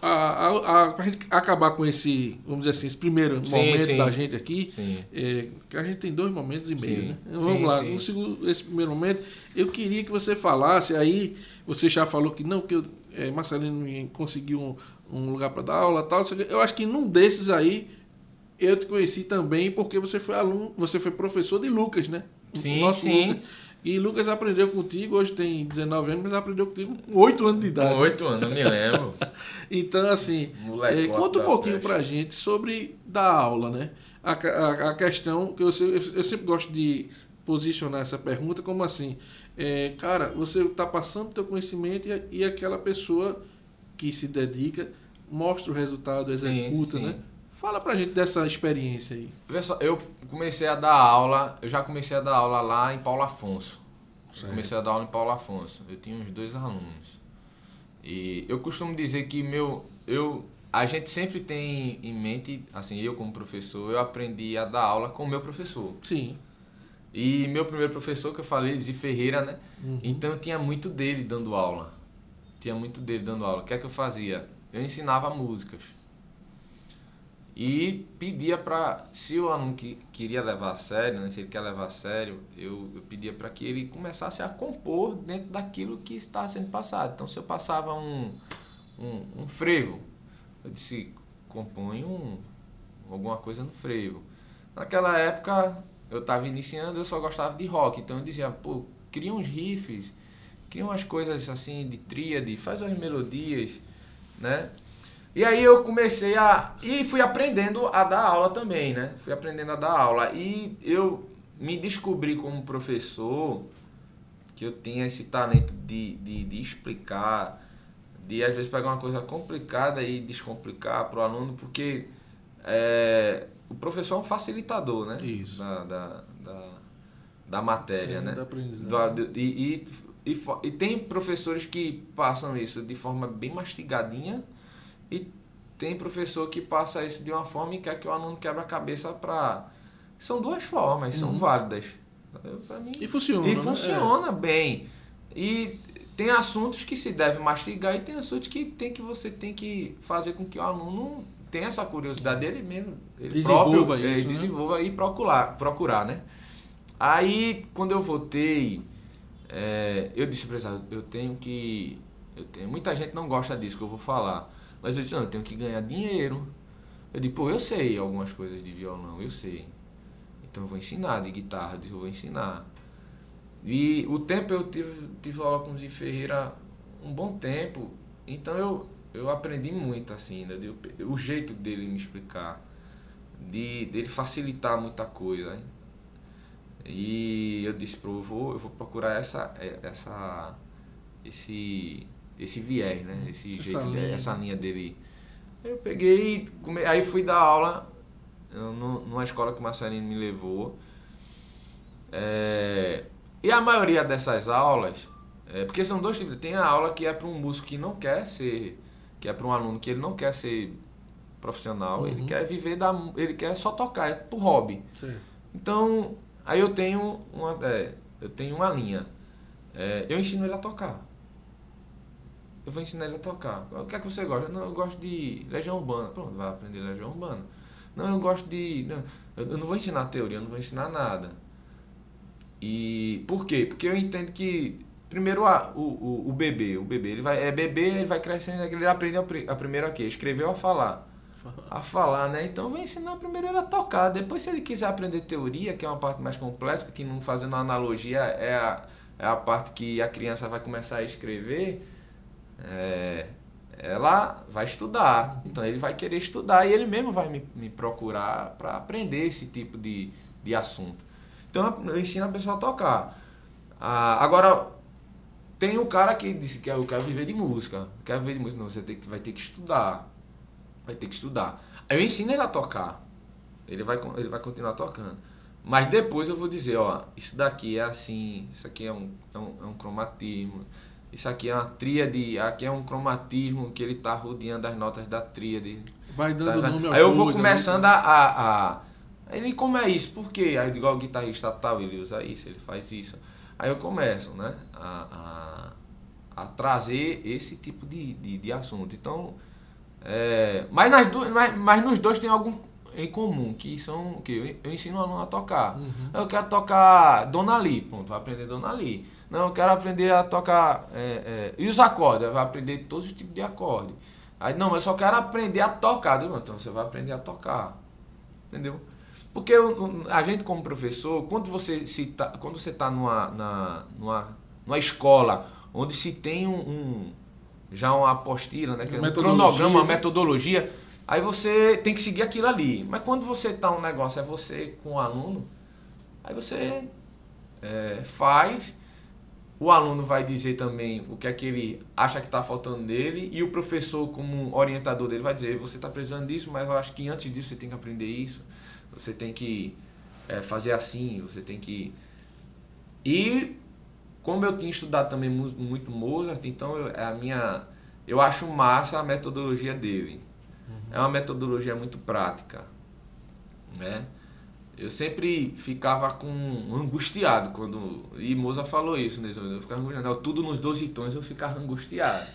a, a, a, pra gente acabar com esse, vamos dizer assim, esse primeiro Sim, momento sim. da gente aqui, é, que a gente tem dois momentos e meio, né? Vamos Sim, lá, no segundo, esse primeiro momento, eu queria que você falasse, aí você já falou que não, que eu, é, Marcelino conseguiu um, um lugar para dar aula tal, eu acho que num desses aí eu te conheci também porque você foi aluno, você foi professor de Lucas, né? Sim, nosso sim. Lucas. E Lucas aprendeu contigo, hoje tem 19 anos, mas aprendeu contigo com 8 anos de idade. Com oito anos, eu me lembro. Então, assim, Moleque, eh, conta um pouquinho peste. pra gente sobre dar aula, né? A, a, a questão que eu, eu sempre gosto de posicionar essa pergunta como assim, eh, cara, você está passando o teu conhecimento e, e aquela pessoa que se dedica mostra o resultado, executa, sim. né? Fala pra gente dessa experiência aí. Vê só, eu comecei a dar aula, eu já comecei a dar aula lá em Paulo Afonso. Comecei a dar aula em Paulo Afonso. Eu tinha uns dois alunos. E eu costumo dizer que meu, eu, a gente sempre tem em mente, assim, eu como professor, eu aprendi a dar aula com o meu professor. Sim. E meu primeiro professor, que eu falei, Zi Ferreira, né? Uhum. Então eu tinha muito dele dando aula. Tinha muito dele dando aula. O que é que eu fazia? Eu ensinava músicas. E pedia para, se o aluno que queria levar a sério, né, se ele quer levar a sério, eu, eu pedia para que ele começasse a compor dentro daquilo que estava sendo passado. Então, se eu passava um, um, um frevo, eu disse, compõe um, alguma coisa no frevo. Naquela época, eu estava iniciando, eu só gostava de rock, então eu dizia, pô, cria uns riffs, cria umas coisas assim de tríade, faz umas melodias, né? E aí eu comecei a. E fui aprendendo a dar aula também, né? Fui aprendendo a dar aula. E eu me descobri como professor que eu tinha esse talento de, de, de explicar, de às vezes pegar uma coisa complicada e descomplicar para o aluno, porque é, o professor é um facilitador, né? Isso. Da, da, da, da matéria, É, né? da aprendizagem. E, e, e, e tem professores que passam isso de forma bem mastigadinha e tem professor que passa isso de uma forma e quer que o aluno quebra a cabeça para são duas formas são Uhum. válidas Eu, pra mim, E funciona, e né? funciona bem e tem assuntos que se deve mastigar e tem assuntos que tem que você tem que fazer com que o aluno tenha essa curiosidade dele mesmo ele Desenvolva próprio, isso, eh, né? desenvolva e procurar procurar né aí quando eu voltei é, eu disse para ele, eu tenho que. Eu tenho, muita gente não gosta disso que eu vou falar. Mas eu disse, não, eu tenho que ganhar dinheiro. Eu disse, pô, eu sei algumas coisas de violão, eu sei. Então eu vou ensinar de guitarra, eu vou ensinar. E o tempo eu tive, tive aula com o Zi Ferreira um bom tempo. Então eu, eu aprendi muito, assim, né? o jeito dele me explicar. De, dele facilitar muita coisa. hein? E eu disse pro eu vou, eu vou procurar essa, é, essa, esse, esse viés, né? Esse Essa jeito, linha. essa linha dele. Eu peguei, come, aí fui dar aula numa escola que o Marcelino me levou. É, e a maioria dessas aulas, é, porque são dois tipos, tem a aula que é para um músico que não quer ser, que é para um aluno que ele não quer ser profissional, ele Uhum. quer viver da, ele quer só tocar, é por hobby. Certo. Então, aí eu tenho uma, é, eu tenho uma linha. É, eu ensino ele a tocar. Eu vou ensinar ele a tocar. O que é que você gosta? Não, eu gosto de Legião Urbana. Pronto, vai aprender Legião Urbana. Não, eu gosto de. Não, eu não vou ensinar teoria, eu não vou ensinar nada. E por quê? Porque eu entendo que primeiro a, o, o, o bebê, o bebê, ele vai é bebê, ele vai crescendo, ele aprende a, a primeiro a quê? Escrever ou a falar a falar, né? Então eu vou ensinar primeiro ele a tocar. Depois, se ele quiser aprender teoria, que é uma parte mais complexa, que não fazendo analogia é a, é a parte que a criança vai começar a escrever, é, ela vai estudar. Então ele vai querer estudar e ele mesmo vai me, me procurar para aprender esse tipo de, de assunto. Então eu ensino a pessoa a tocar. Ah, agora, tem um cara que disse que eu quero viver de música. Quero viver de música. Não, você tem vai ter que estudar vai ter que estudar. Aí eu ensino ele a tocar. Ele vai, ele vai continuar tocando. Mas depois eu vou dizer, ó, isso daqui é assim, isso aqui é um, é um, é um cromatismo, isso aqui é uma tríade, aqui é um cromatismo que ele tá rodeando as notas da tríade. Vai Tá, dando vai- nome ao Aí eu vou começando a, a, a- Ele, como é isso? Por quê? Aí igual o guitarrista tal, ele usa isso, ele faz isso. Aí eu começo, né? A, a, a trazer esse tipo de, de, de assunto. Então, É, mas, nas duas, mas, mas nos dois tem algo em comum, que são que eu, eu ensino o aluno a tocar. Uhum. Eu quero tocar Dona Lee, pronto, vai aprender Dona Lee. Não, eu quero aprender a tocar. é, é, e os acordes? Vai aprender todos os tipos de acorde. Aí, não, mas eu só quero aprender a tocar. Eu digo, "Não, Então você vai aprender a tocar. Entendeu? Porque a gente, como professor, quando você se tá, quando você está numa, na, numa, numa escola onde se tem um, um- já uma apostila, né, é um cronograma, uma metodologia, aí você tem que seguir aquilo ali. Mas quando você tá um negócio, é você com o aluno, aí você é, faz, o aluno vai dizer também o que é que ele acha que está faltando nele e o professor, como orientador dele, vai dizer: você está precisando disso, mas eu acho que antes disso você tem que aprender isso, você tem que é, fazer assim, você tem que. E como eu tinha estudado também mu- muito Mozart, então eu, é a minha, eu acho massa a metodologia dele. É uma metodologia muito prática, né? Eu sempre ficava com angustiado quando e Mozart falou isso, né? Eu ficava angustiado, tudo nos 12 tons eu ficava angustiado.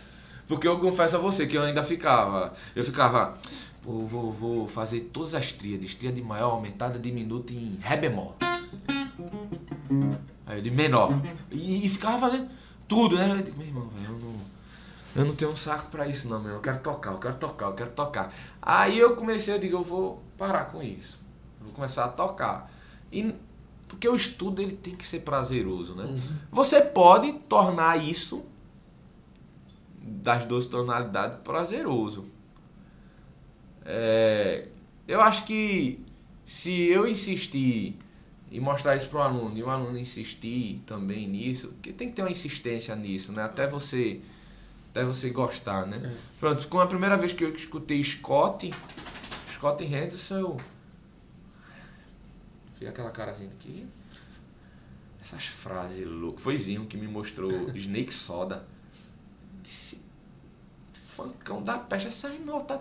Porque eu confesso a você que eu ainda ficava, eu ficava Pô, vou, vou fazer todas as tríades, tríade maior, aumentada, diminuta em Ré bemol. Aí de menor. E, e ficava fazendo tudo, né? Eu digo, meu irmão, eu não, eu não tenho um saco pra isso não, meu. Eu quero tocar, eu quero tocar, eu quero tocar. Aí eu comecei, eu digo, eu vou parar com isso. Vou começar a tocar. E porque o estudo ele tem que ser prazeroso, né? Você pode tornar isso das 12 tonalidades prazeroso. É, eu acho que se eu insistir e mostrar isso para o aluno e o aluno insistir também nisso, porque tem que ter uma insistência nisso, né? Até você, até você gostar, né? Pronto, com a primeira vez que eu escutei Scott, Scott Henderson, eu fiz aquela cara assim, que essas frases loucas. Foi Zinho que me mostrou Snake Soda. Disse, funkão da peste, essas notas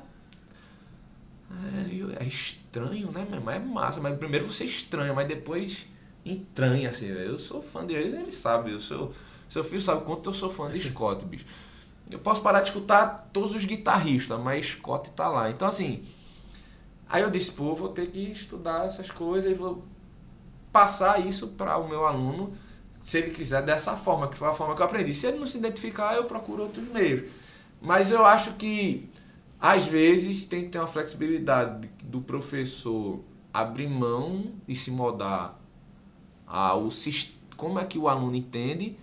é, eu- é estranho, né, mesmo? É massa, mas primeiro você estranha, mas depois entranha, assim. Eu sou fã dele, ele sabe, eu sou. Seu filho sabe quanto eu sou fã de Scott, bicho. Eu posso parar de escutar todos os guitarristas, mas Scott tá lá. Então, assim. Aí eu disse, pô, vou ter que estudar essas coisas e vou passar isso para o meu aluno, se ele quiser, dessa forma, que foi a forma que eu aprendi. Se ele não se identificar, eu procuro outros meios. Mas eu acho que, às vezes, tem que ter uma flexibilidade do professor abrir mão e se moldar ao como é que o aluno entende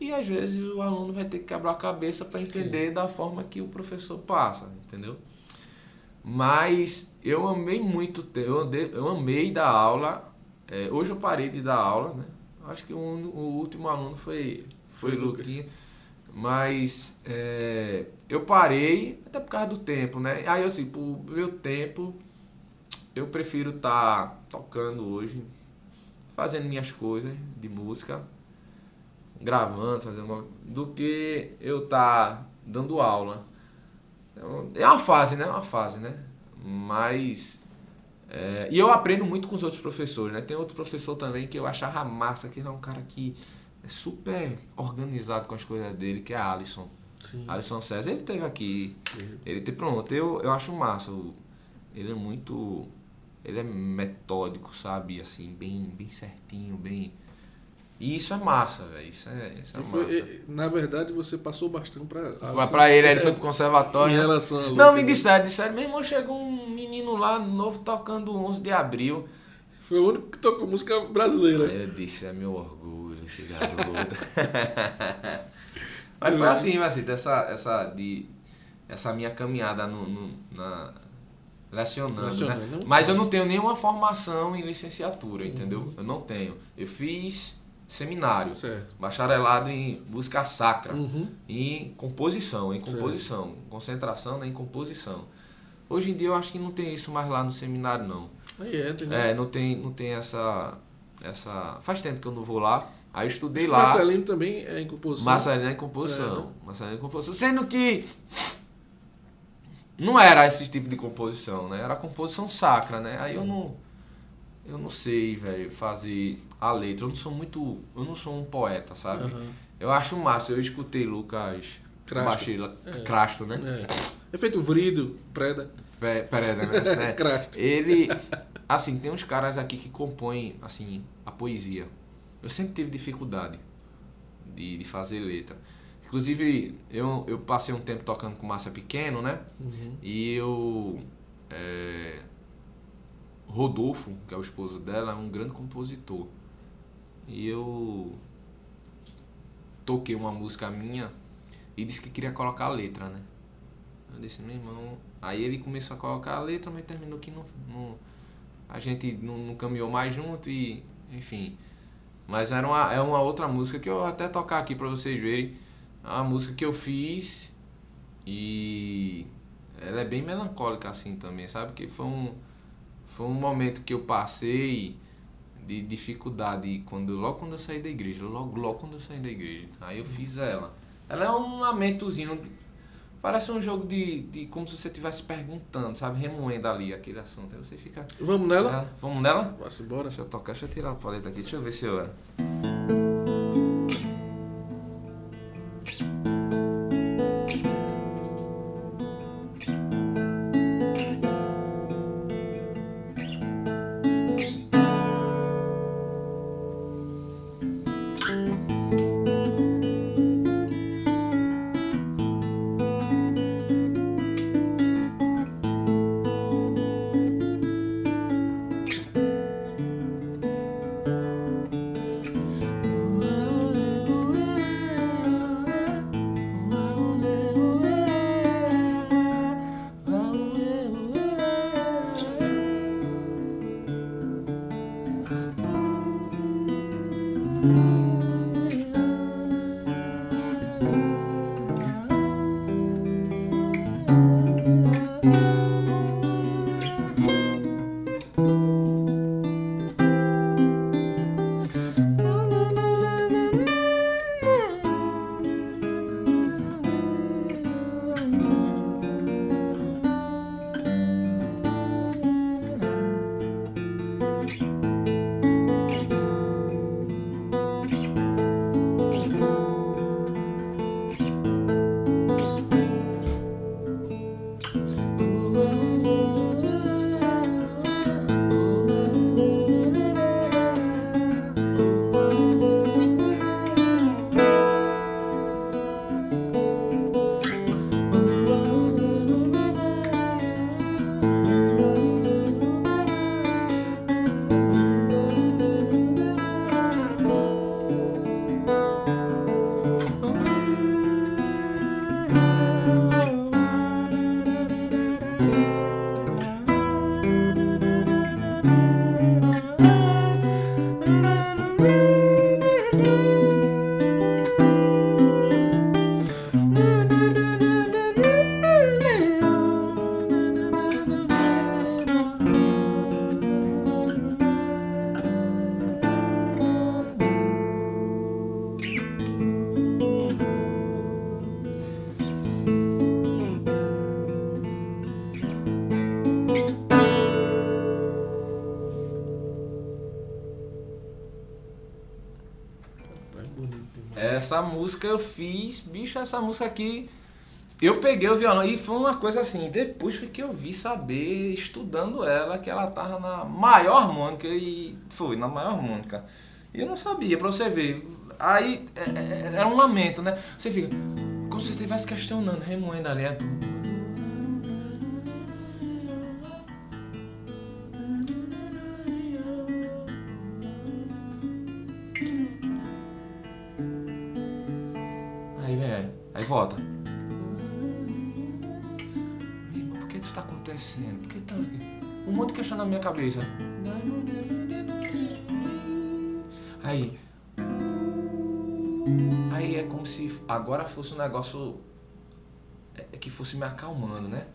e às vezes o aluno vai ter que quebrar a cabeça para entender da forma que o professor passa, entendeu? Mas eu amei muito, eu, andei- eu amei dar aula. É, hoje eu parei de dar aula, né? Acho que o, o último aluno foi, foi Foi. Luquinha. Mas é, eu parei até por causa do tempo, né? Aí assim, por meu tempo, eu prefiro estar tocando hoje, fazendo minhas coisas de música, gravando, fazendo alguma- do que eu estar dando aula. Então, É uma fase, né? É uma fase, né? Mas. É, e eu aprendo muito com os outros professores, né? Tem outro professor também que eu achava massa, que ele é um cara que é super organizado com as coisas dele, que é a Alisson. Sim. Alisson César, ele teve aqui. Ele tem pronto, eu, eu acho massa. Ele é muito. Ele é metódico, sabe? Assim, bem, bem certinho, bem. E isso é massa, velho. Isso é, isso é foi- massa. na verdade, você passou bastante para. Foi pra ele, aí ele foi pro conservatório. Em né? relação a Não, me né? disseram, disseram, meu irmão, chegou um menino lá novo tocando 11 de abril. Foi o único que tocou música brasileira. Aí eu disse, é meu orgulho esse garoto. Mas foi assim, assim, dessa, essa, de, essa minha caminhada no, no- na, lecionando, Lecionando, né? Mas eu não tenho nenhuma formação em licenciatura, entendeu? Eu não tenho. Eu fiz seminário, Certo. bacharelado em música sacra, Uhum. em composição, em composição, concentração né, em composição. Hoje em dia eu acho que não tem isso mais lá no seminário, não. Aí é, tem É, não tem, não tem essa, essa. Faz tempo que eu não vou lá. Aí eu estudei lá. Marcelino também é em composição. Marcelino é em composição. É, né? Marcelino é em composição. Sendo que não era esse tipo de composição, né? Era composição sacra, né? Aí eu não. Eu não sei, velho, fazer a letra. Eu não sou muito. Eu não sou um poeta, sabe? Aham. Eu acho massa. Eu escutei Lucas. Baixeira, É. Crasto, né? É. Efeito vrido, preda. Pereda, né? Crasto. Ele, assim, tem uns caras aqui que compõem, assim, a poesia. Eu sempre tive dificuldade de, de fazer letra. Inclusive, eu, eu passei um tempo tocando com Márcia Pequeno, né? Uhum. E eu. é, Rodolfo, que é o esposo dela, é um grande compositor. E eu toquei uma música minha e disse que queria colocar a letra, né? Eu disse, meu irmão. Aí ele começou a colocar a letra, mas terminou que não. não- a gente não, não caminhou mais junto e. Enfim. Mas era uma, é uma outra música que eu vou até tocar aqui pra vocês verem. É uma música que eu fiz e ela é bem melancólica assim também, sabe? Que foi um, foi um momento que eu passei de dificuldade quando logo quando eu saí da igreja, logo logo quando eu saí da igreja. Aí eu fiz ela. Ela é um lamentozinho, parece um jogo de, de como se você estivesse perguntando, sabe? Remoendo ali aquele assunto. Aí você fica. Vamos nela? Ah, vamos nela? Vamos embora. Deixa eu tocar, deixa eu tirar a paleta aqui, deixa eu ver se eu. É bicho, essa música aqui. Eu peguei o violão e foi uma coisa assim. Depois foi que eu vi saber, estudando ela, que ela tava na maior harmônica e foi, na maior harmônica. E eu não sabia, pra você ver. Aí é, é, era um lamento, né? Você fica, como se você estivesse questionando, remoendo ali. é, Questão na minha cabeça. Aí. Aí é como se agora fosse um negócio. é- é que fosse me acalmando, né?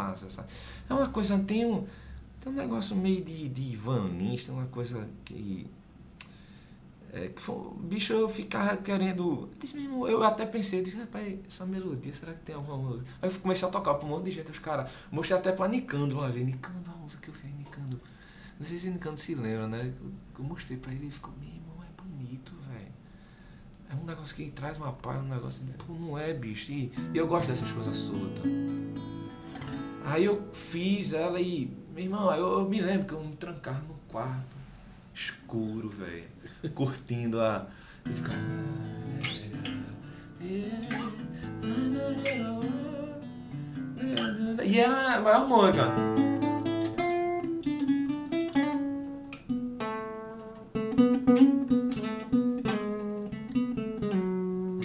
Massa. Essa... É uma coisa, tem um, tem um negócio meio de, de vanista, uma coisa que. É, que foi, bicho, eu ficava querendo. Disse mesmo, eu até pensei, eu disse, rapaz, essa melodia, será que tem alguma música? Aí eu comecei a tocar pra um monte de gente, os caras. Mostrei até pra Nicando uma vez, Nicando, a música que eu fiz, Nicando. Não sei se Nicando se lembra, né? Eu, eu mostrei pra ele e ele ficou, meu irmão, é bonito, velho. É um negócio que traz uma paz, um negócio. Pô, não é, bicho. E, e eu gosto dessas coisas soltas. Aí eu fiz ela e. Meu irmão, eu, eu me lembro que eu me trancava no quarto, escuro, velho. Curtindo a. E ficava. E era a maior harmônica.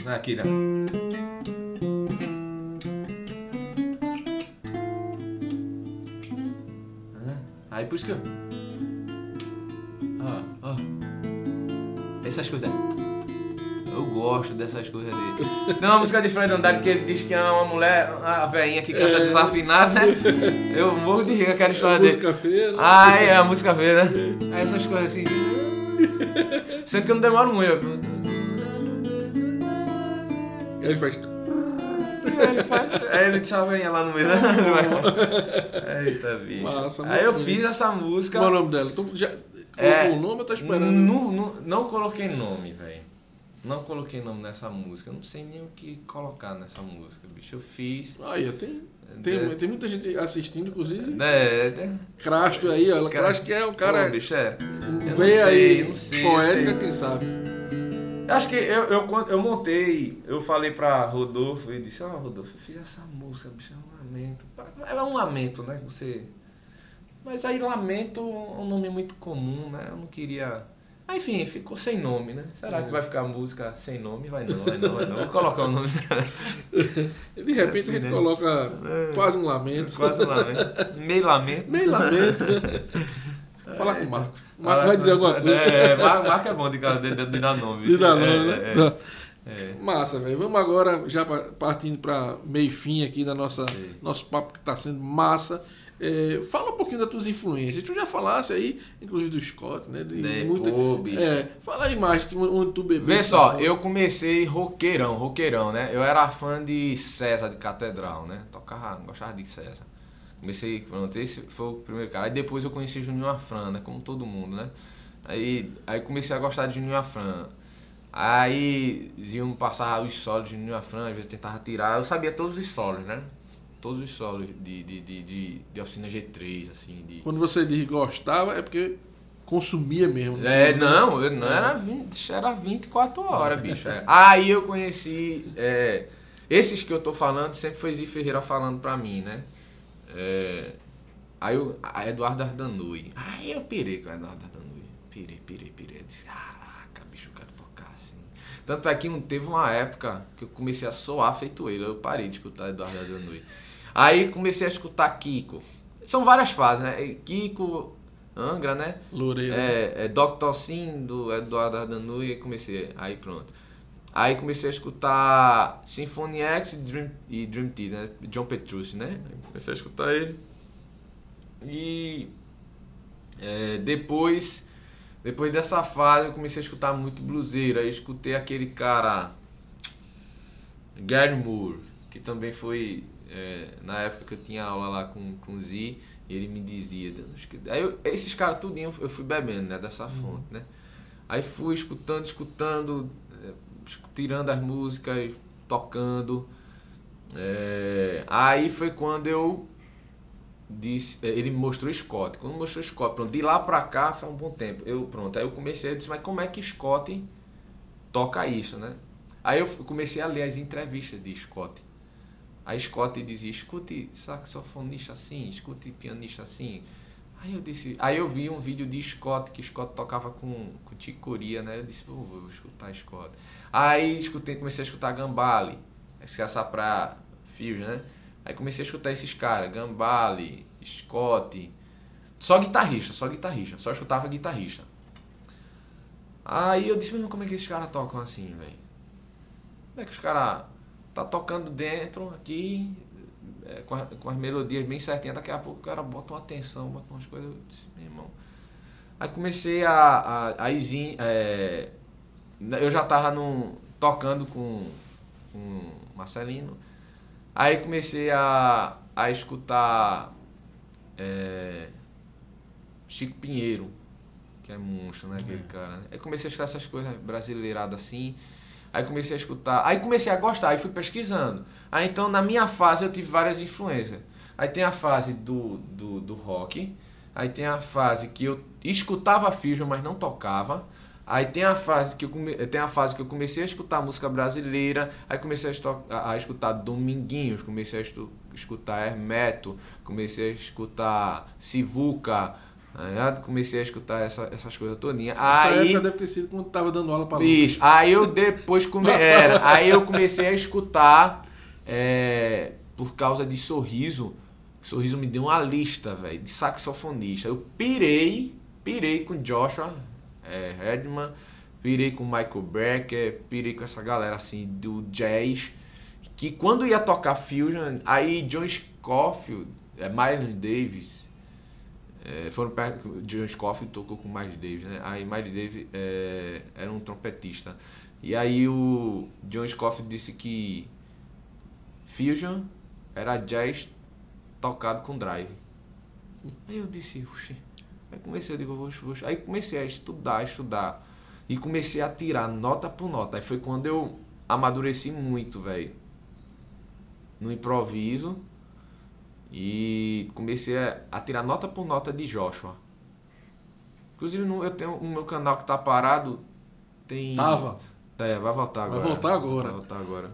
Aqui, né? Aí por isso que eu. Ó, ó. Essas coisas. Eu gosto dessas coisas dele. Tem uma música de Fred Andrade que ele diz que é uma mulher, a velhinha que canta desafinada, né? Eu morro de rir com aquela história dele. Música feia. né? Ah, é, a música feia, né? Aí essas coisas assim. Sendo que eu não demoro muito. Ele faz. Ele faz. Aí ele a velhinha lá no meio. né? Eita, bicho. Massa, Aí eu fiz essa música. Qual é o nome dela? Tu já colocou É. o nome ou tá esperando? Não, não, não coloquei nome, velho. Não coloquei nome nessa música. Eu não sei nem o que colocar nessa música, bicho. Eu fiz. Aí, tem, tem, É. tem muita gente assistindo, inclusive. É, é, Crasto aí, ó. Crasto que é o cara. Pô, bicho, é. Eu Vê não sei, aí, não sei, poética, sei. quem sabe. Eu Acho que eu, eu, eu montei, eu falei pra Rodolfo e disse, ó Rodolfo, eu fiz essa música, bicho, é um lamento. É um lamento, né? Você. Mas aí lamento é um nome muito comum, né? Eu não queria. Ah, Enfim, ficou sem nome, né? Será que vai ficar música sem nome? Vai não, vai não, vai não. Vou colocar o nome dela. De repente Assim, a gente né? coloca quase um lamento. Quase um lamento. Meio lamento. Meio lamento. né? Fala com o Marco. O Marco vai dizer alguma coisa. É, Mar- Marco é bom de, de, de, de dar nome. De dar É, nome, é, né? é. Tá. É. Massa, velho. Vamos agora, já pa- partindo para meio fim aqui da nossa Sim. nosso papo que está sendo massa. É, fala um pouquinho das tuas influências. Tu já falasse aí, inclusive do Scott, né? De É, pô, bicho. É, fala aí mais, que onde tu bebeu. Vê só, eu comecei roqueirão, roqueirão, né? Eu era fã de César de Catedral, né? Tocava, gostava de César. Comecei, pronto, esse foi o primeiro cara. Aí depois eu conheci Juninho Afran, né? Como todo mundo, né? Aí, aí comecei a gostar de Juninho Afran. Aí iam passar os solos de Juninho Afran, às vezes tentava tirar. Eu sabia todos os solos, né? Todos os solos de, de, de, de, de oficina G3, assim, de... Quando você diz gostava, é porque consumia mesmo. né? É, não, eu não era 20, era 24 horas, bicho. é. Aí eu conheci. é, esses que eu tô falando sempre foi Zi Ferreira falando pra mim, né? É, aí eu, a Eduardo Ardanui. Aí eu pirei com o Eduardo Ardanui. Pirei, pirei, pirei. Eu disse, caraca, bicho, eu quero tocar assim. Tanto é que teve uma época que eu comecei a soar feito ele. Eu parei de escutar Eduardo Ardanui. Aí comecei a escutar Kiko. São várias fases, né? Kiko, Angra, né? Loureiro. É, é Dr. Sim, do Eduardo Ardanui, e comecei, aí pronto. Aí comecei a escutar Symphony X e Dream, e Dream Theater, né? John Petrucci, né? Aí comecei a escutar ele. E é, depois, depois dessa fase eu comecei a escutar muito bluseiro. Aí escutei aquele cara, Gary Moore, que também foi é, na época que eu tinha aula lá com, com o Z, ele me dizia. Aí eu- esses caras tudinho eu fui bebendo, né? Dessa fonte, né? Aí fui escutando, escutando, é, tirando as músicas, tocando. É, aí foi quando eu disse, é, ele me mostrou Scott. Quando mostrou Scott, pronto, de lá pra cá foi um bom tempo. Eu, pronto, aí eu comecei a dizer, mas como é que Scott toca isso, né? Aí eu comecei a ler as entrevistas de Scott. Aí Scott dizia, escute saxofonista assim, escute pianista assim. Aí eu disse, aí eu vi um vídeo de Scott, que Scott tocava com, com Ticoria, né? Eu disse, pô, vou escutar Scott. Aí escutei, comecei a escutar Gambale, essa pra Fios, né? Aí comecei a escutar esses caras, Gambale, Scott, só guitarrista, só guitarrista, só escutava guitarrista. Aí eu disse, mesmo como é que esses caras tocam assim, velho? Como é que os caras tá tocando dentro aqui, é, com, a- com as melodias bem certinhas, daqui a pouco o cara bota uma atenção, bota umas coisas, eu disse, meu irmão. Aí comecei a. a, a é, eu já tava num, tocando com, com o Marcelino. Aí comecei a, a escutar é, Chico Pinheiro, que é monstro, né? Aquele cara. né? Aí comecei a escutar essas coisas brasileiradas assim. Aí comecei a escutar. Aí comecei a gostar, aí fui pesquisando. Aí então na minha fase eu tive várias influências. Aí tem a fase do, do, do rock. Aí tem a fase que eu escutava Fusion, mas não tocava. Aí tem a fase que eu come... tem a fase que eu comecei a escutar música brasileira, aí comecei a, esto- a- escutar Dominguinhos, comecei a escutar Hermeto, comecei a escutar Sivuca, tá ligado? comecei a escutar essa- essas coisas todinhas. Essa Aí época deve ter sido quando tava dando aula pra Bicho, aí eu depois come... Nossa. era, aí eu comecei a escutar é, por causa de Sorriso. Sorriso me deu uma lista, velho, de saxofonista. Eu pirei, pirei com Joshua é, Redman, pirei com Michael Brecker, pirei com essa galera assim do jazz. Que quando ia tocar Fusion, aí John Scofield, é, Miles Davis, é, foram perto. John Scofield tocou com Miles Davis, né? Aí Miles Davis é, era um trompetista. E aí o John Scofield disse que Fusion era jazz tocado com drive. Aí eu disse, oxi. Aí comecei, eu digo, vou, vou. Aí comecei a estudar, estudar. E comecei a tirar nota por nota. Aí foi quando eu amadureci muito, velho. No improviso. E comecei a, tirar nota por nota de Joshua. Inclusive, eu tenho o meu canal que tá parado. Tem. Tava. É, vai voltar Vai agora. voltar agora. Vai voltar agora.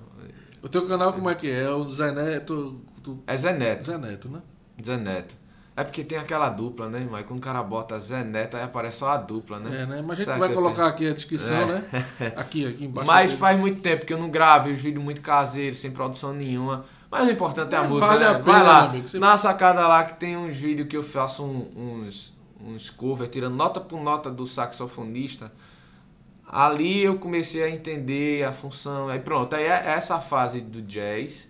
O teu canal como é que é? O Zé Neto. Do... É Zé Neto. Zé Neto, né? Zé Neto. É porque tem aquela dupla, né? Aí quando o cara bota Zé Neto, aí aparece só a dupla, né? É, né? Mas a gente Será vai colocar aqui a descrição, É. né? Aqui, aqui embaixo. Mas faz muito tempo que eu não gravo os vídeos muito caseiros, sem produção nenhuma. Mas o importante é a Mas música. vale né? a pena, Vai lá, amigo, você- na sacada lá que tem uns vídeos que eu faço um- uns, uns covers, tirando nota por nota do saxofonista. Ali eu comecei a entender a função. Aí pronto, aí é essa fase do jazz.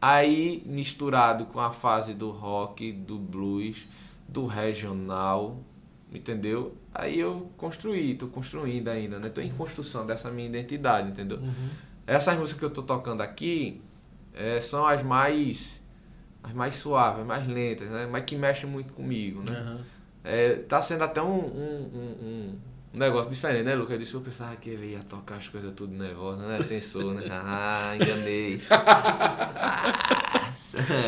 Aí misturado com a fase do rock, do blues, do regional, entendeu? Aí eu construí, tô construindo ainda, né? Tô em construção dessa minha identidade, entendeu? Uhum. Essas músicas que eu tô tocando aqui eh, são as mais as mais suaves, mais lentas, né? Mas que mexem muito comigo, né? Aham. É, tá sendo até um, um, um, um- negócio diferente, né, Lucas? Eu disse que eu pensava que ele ia tocar as coisas tudo nervosa, né? Pensou, né? Ah, enganei.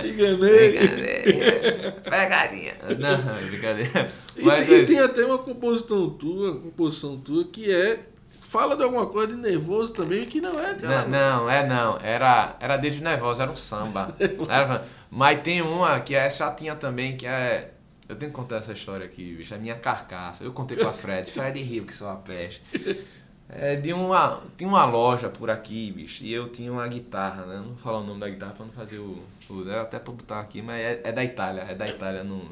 Enganei. Enganei. Pegadinha. Não, brincadeira. E, Mas, tem, é, e tem até uma composição tua, composição tua que é. Fala de alguma coisa de nervoso também, que não é. Não, não, é não. Era, era desde nervosa, era um samba. Era- mas tem uma que é chatinha também, que é. Eu tenho que contar essa história aqui, bicho. É minha carcaça. Eu contei com a Fred. Fred riu que sou uma peste. É de uma. Tinha uma loja por aqui, bicho. E eu tinha uma guitarra, né? Não vou falar o nome da guitarra pra não fazer o. o né? Até pra botar aqui, mas é, é da Itália. É da Itália. Não...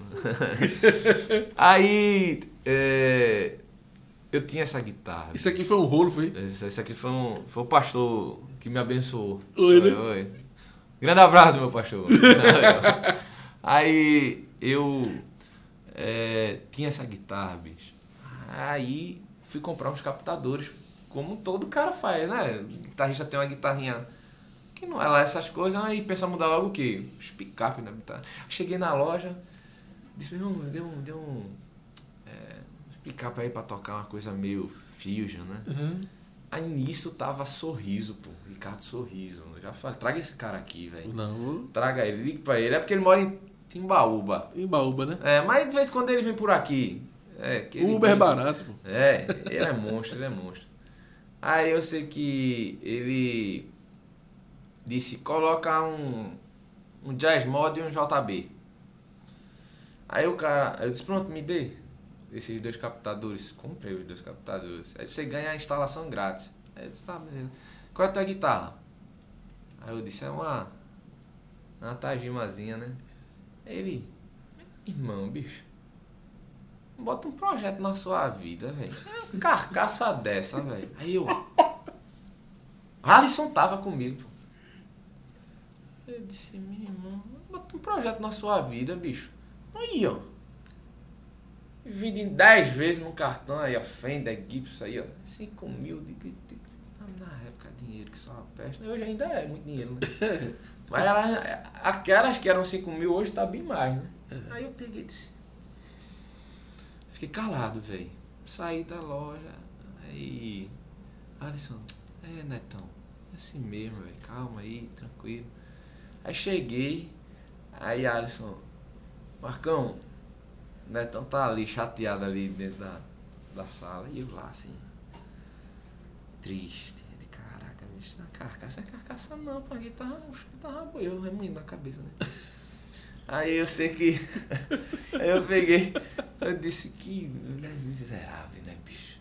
Aí. é, eu tinha essa guitarra. Isso aqui foi um rolo, foi? Isso, isso aqui foi, um, foi o pastor que me abençoou. Oi, né? oi. Grande abraço, meu pastor. Aí eu é, tinha essa guitarra, bicho. Aí fui comprar uns captadores, como todo cara faz, né? O guitarrista tem uma guitarrinha que não é lá essas coisas, aí pensa mudar logo o quê? Os picape na guitarra. Cheguei na loja, disse, meu irmão, deu um. Deu um picape aí pra tocar uma coisa meio fusion, né? Uhum. Aí nisso tava Sorriso, pô. Ricardo Sorriso. Eu já falei, traga esse cara aqui, velho. Não, Traga ele, ligue pra ele. É porque ele mora em Timbaúba. em Baúba, né? É, mas de vez em quando ele vem por aqui. É, Uber é barato, pô. É, ele é monstro, ele é monstro. Aí eu sei que ele disse, coloca um, um jazz mod e um JB. Aí o cara, eu disse, pronto, me dê esses dois captadores. Comprei os dois captadores. Aí você ganha a instalação grátis. Aí eu disse, tá, beleza. Qual é a tua guitarra? Aí eu disse, é uma, uma Tajimazinha, né? Ele, irmão, bicho, bota um projeto na sua vida, velho. Carcaça dessa, velho. Aí eu. Alisson tava comigo, pô. Eu disse, meu irmão, bota um projeto na sua vida, bicho. Aí, ó. Divide em 10 vezes no cartão aí, a Fender, Gibson aí, ó. 5 mil de, de, de- Na época, dinheiro que só uma peste. Hoje ainda é muito dinheiro, né? Mas era, aquelas que eram 5 mil hoje tá bem mais, né? Aí eu peguei e disse. Fiquei calado, velho. Saí da loja. Aí. Alisson, é Netão. É assim mesmo, velho. Calma aí, tranquilo. Aí cheguei. Aí Alisson, Marcão, Netão tá ali, chateado ali dentro da, da sala. E eu lá assim. Triste. De caraca, bicho. Na carcaça é carcaça não. A guitarra, guitarra boa. Eu remoendo na cabeça, né? Aí eu sei que. Aí eu peguei. Eu disse que. Né, miserável, né, bicho?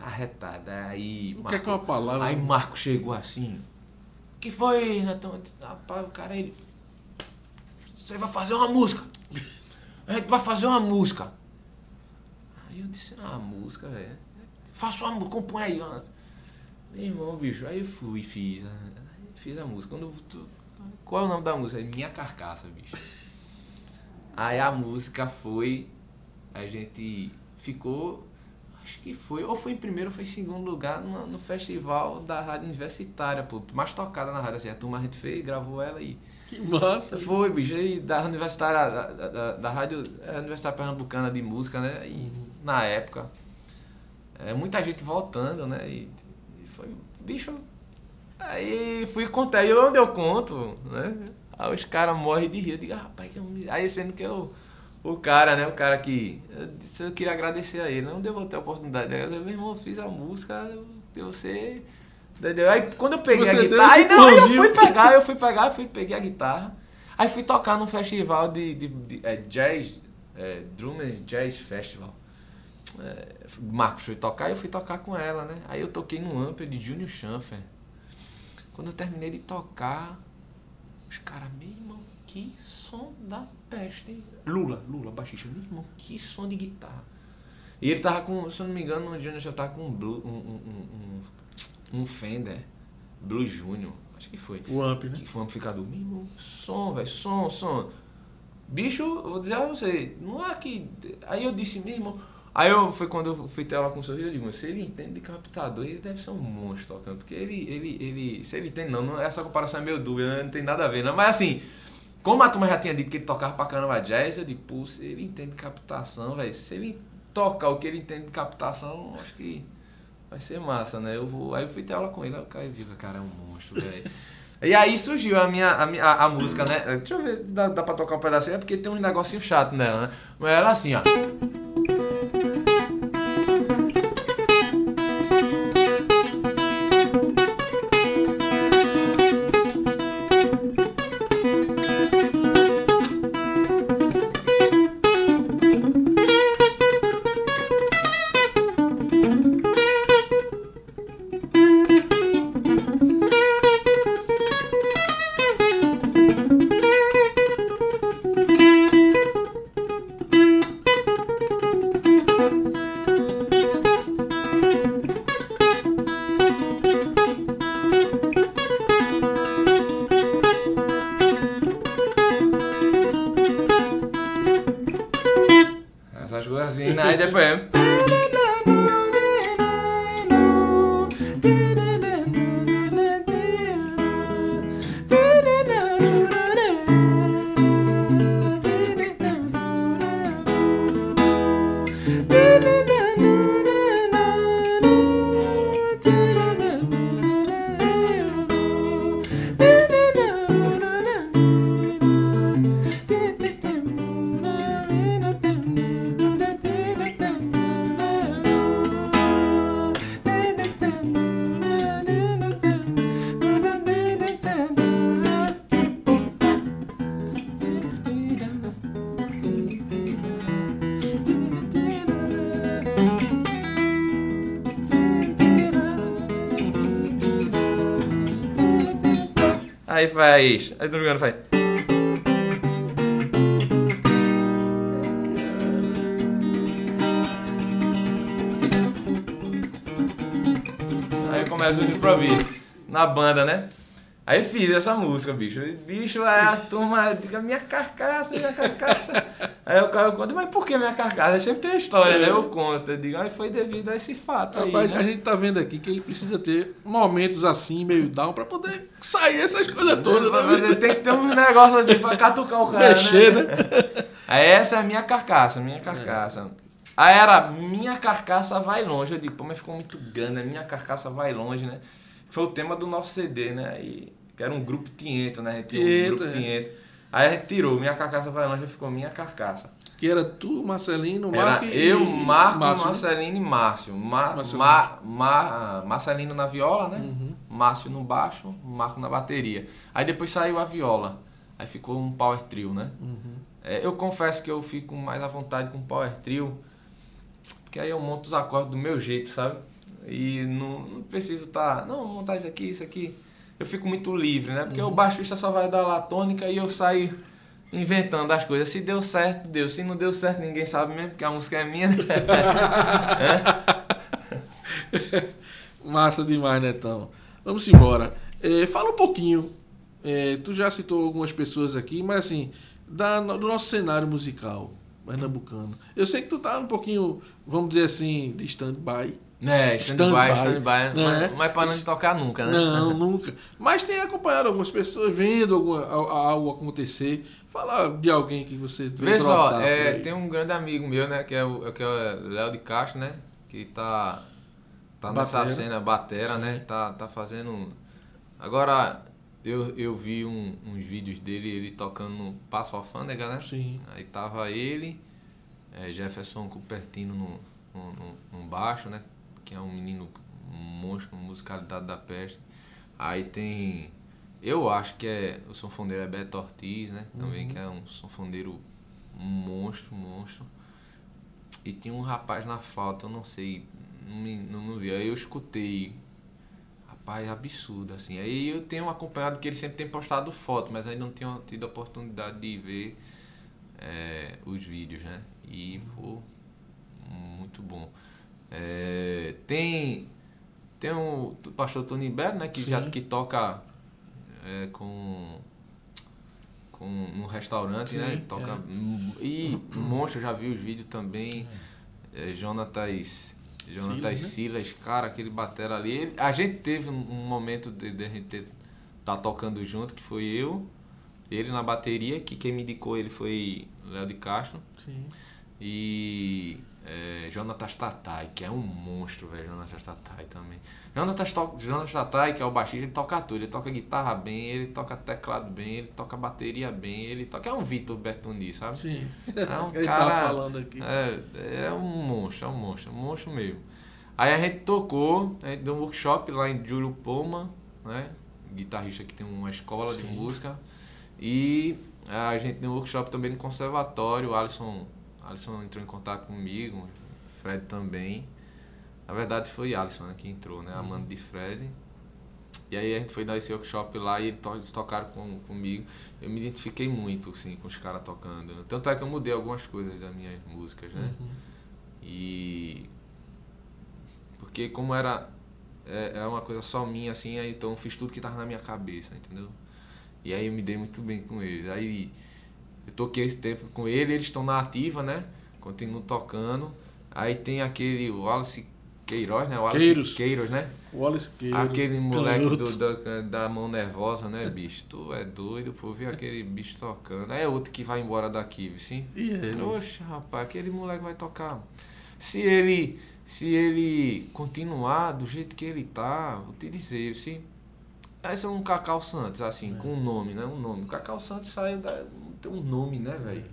Arretada. Aí. O que é que é uma palavra? Aí Marco chegou assim. que foi, Netão? Rapaz, o cara ele. Você vai fazer uma música. A gente vai fazer uma música. Aí eu disse, ah, música, velho. Faça uma música, compõe aí. ó. Meu irmão, bicho, aí eu fui fiz. né? Fiz a música. Quando tu- qual é o nome da música? Minha Carcaça, bicho. Aí a música foi. A gente ficou. Acho que foi. Ou foi em primeiro ou foi em segundo lugar no, no festival da rádio universitária, pô. Mais tocada na rádio. Assim, a turma a gente fez, gravou ela e. Que massa. Foi, bicho, aí da universitária, da, da, da- rádio é, Universidade Pernambucana de Música, né? E na época. É, muita gente voltando, né? E, e foi. Bicho. Aí fui contar, e onde eu conto, né? Aí os caras morrem de rir. Eu digo, ah, rapaz, eu me-" aí sendo que eu. O cara, né? O cara que. Eu, disse, eu queria agradecer a ele, não deu ter a oportunidade. Eu disse, meu irmão, fiz a música, eu- você. Entendeu? Aí quando eu peguei Você a guitarra. Aí não, eu fui pegar, eu fui pegar, eu fui peguei a guitarra. Aí fui tocar num festival de, de, de- é, jazz, é, Drum and Jazz Festival. É, Marcos foi tocar e eu fui tocar com ela, né? Aí eu toquei no ampli de Junior Schanfer. Quando eu terminei de tocar, os caras, meu irmão, que som da peste, hein? Lula, Lula, baixista, meu irmão, que som de guitarra. E ele tava com, se eu não me engano, no Junior já tava com um, blue, um, um, um, um, Fender Blue Junior, acho que foi. O amp, né? Que foi um amplificador. Meu irmão, som, velho, som, som. Bicho, eu vou dizer a você, não é que. Aí eu disse, meu irmão. Aí eu, foi quando eu fui ter ela com o sorriso, eu digo, se ele entende de captador, ele deve ser um monstro tocando. Porque ele, ele, ele. Se ele entende, não, não essa comparação é meio dúvida, né? não tem nada a ver, não. Mas assim, como a turma já tinha dito que ele tocava pra caramba jazz, eu digo, pô, se ele entende de captação, velho, se ele tocar o que ele entende de captação, acho que vai ser massa, né? Eu vou. Aí eu fui ter aula com ele, aí o cara viu que o cara é um monstro, velho. E aí surgiu a minha a, minha- a, música, né? Deixa eu ver, dá, dá pra tocar um pedacinho, é porque tem uns negocinho chato nela, né? Mas ela assim, ó. Aí faz. Aí todo mundo faz. Aí começa os improvisos na banda, né? Aí fiz essa música, bicho. Bicho, aí a turma minha carcaça, minha carcaça. Aí o cara conta, mas por que minha carcaça? Aí sempre tem a história, né? Eu conto. Eu digo, aí foi devido a esse fato aí, Rapaz, né? a gente tá vendo aqui que ele precisa ter momentos assim, meio down, pra poder sair essas coisas todas, Mas né? ele tem que ter um negócio assim pra catucar o cara, Mexer, né? né? Aí essa é a minha carcaça, minha carcaça. Aí era minha carcaça vai longe. Eu digo, pô, mas ficou muito grande, né? minha carcaça vai longe, né? Foi o tema do nosso CD, né? E, que era um grupo Tiento, né? A gente tinha um grupo é. Tiento. Aí a gente tirou, minha carcaça vai longe, ficou minha carcaça. Que era tu, Marcelino, Era Marco e... eu, Marco, Márcio. Marcelino e Márcio. Ma, Márcio Ma, Ma- Marcelino na viola, né? Uhum. Márcio no baixo, Marco na bateria. Aí depois saiu a viola. Aí ficou um power trio, né? Uhum. É, eu confesso que eu fico mais à vontade com power trio, porque aí eu monto os acordes do meu jeito, sabe? E não, não preciso estar, não, vou montar isso aqui, isso aqui. Eu fico muito livre, né? Porque o baixista só vai dar lá a tônica e eu saio inventando as coisas. Se deu certo, deu. Se não deu certo, ninguém sabe mesmo, porque a música é minha, né? Massa demais, Netão. Vamos embora. É, fala um pouquinho. é, tu já citou algumas pessoas aqui, mas assim, da- do nosso cenário musical pernambucano. Eu sei que tu tá um pouquinho, vamos dizer assim, de stand-by. É, stand-by, stand-by. né? Mas, mas para não tocar nunca, né? Não, nunca. Mas tem acompanhado algumas pessoas, vendo alguma, al- algo acontecer. Fala de alguém que você vê Vê só, é, tem um grande amigo meu, né? Que é o, que é o Léo de Castro, né? Que tá, tá nessa cena batera, né? Tá, tá fazendo. um- Agora, eu, eu vi um- uns vídeos dele, ele tocando no Passo Alfândega, né? Sim. Aí tava ele, é, Jefferson Cupertino no, no, no- no baixo, né? Que é um menino monstro, musicalidade da peste. Aí tem. Eu acho que é. O sanfoneiro é Beto Ortiz, né? Também que é um sanfoneiro monstro, monstro. E tinha um rapaz na flauta, eu não sei, não, me, não, não vi. Aí eu escutei. Rapaz, absurdo, assim. Aí eu tenho acompanhado que ele sempre tem postado foto, mas ainda não tenho tido a oportunidade de ver é, os vídeos, né? E, pô, muito bom. É, tem tem o pastor Tony Bero, né? Que já Sim. que toca é, com com no restaurante, Sim, né? Toca é. e monstro, já vi os vídeos também. É, Jonatas Jonatas Silas, né? Silas, cara, aquele batera ali. Ele- a gente teve um, um momento de, de a gente ter, tá tocando junto, que foi eu, ele na bateria, que quem me indicou ele foi Léo de Castro Sim. e é, Jonatas Tatai, que é um monstro, velho, Jonatas Tatai também. Jonatas, Jonatas Tatai, que é o baixista, ele toca tudo, ele toca guitarra bem, ele toca teclado bem, ele toca bateria bem, ele toca... É um Vitor Bertoni, sabe? Sim. É um Ele cara, tá falando aqui. É, é um monstro, é um monstro, é um monstro mesmo. Aí a gente tocou, a gente deu um workshop lá em Júlio Poma, né? Guitarrista que tem uma escola de Sim. música. E a gente deu um workshop também no conservatório, o Alisson, Alisson entrou em contato comigo, Fred também. Na verdade foi Alisson né, que entrou, né? Amando de Fred. E aí a gente foi dar esse workshop lá e eles tocaram com, comigo. Eu me identifiquei muito, assim, com os caras tocando. Tanto é que eu mudei algumas coisas das minhas músicas, né? Uhum. E... Porque como era... É, é uma coisa só minha, assim, aí, então eu fiz tudo que tava na minha cabeça, entendeu? E aí eu me dei muito bem com eles. Aí eu toquei esse tempo com ele, eles estão na ativa, né? Continuo tocando. Aí tem aquele Wallace Queiroz, né? Wallace Queiros. Queiros, né? Wallace Queiroz, Aquele moleque do- da, da mão nervosa, né, bicho? Tu é doido, pô, ver aquele bicho tocando. É outro que vai embora daqui, sim. E ele? Oxe, rapaz, aquele moleque vai tocar. Se ele, se ele continuar do jeito que ele tá, vou te dizer, se esse é um Cacau Santos, assim, com um nome, né? Um nome. O Cacau Santos saiu da. Tem um nome, né, velho?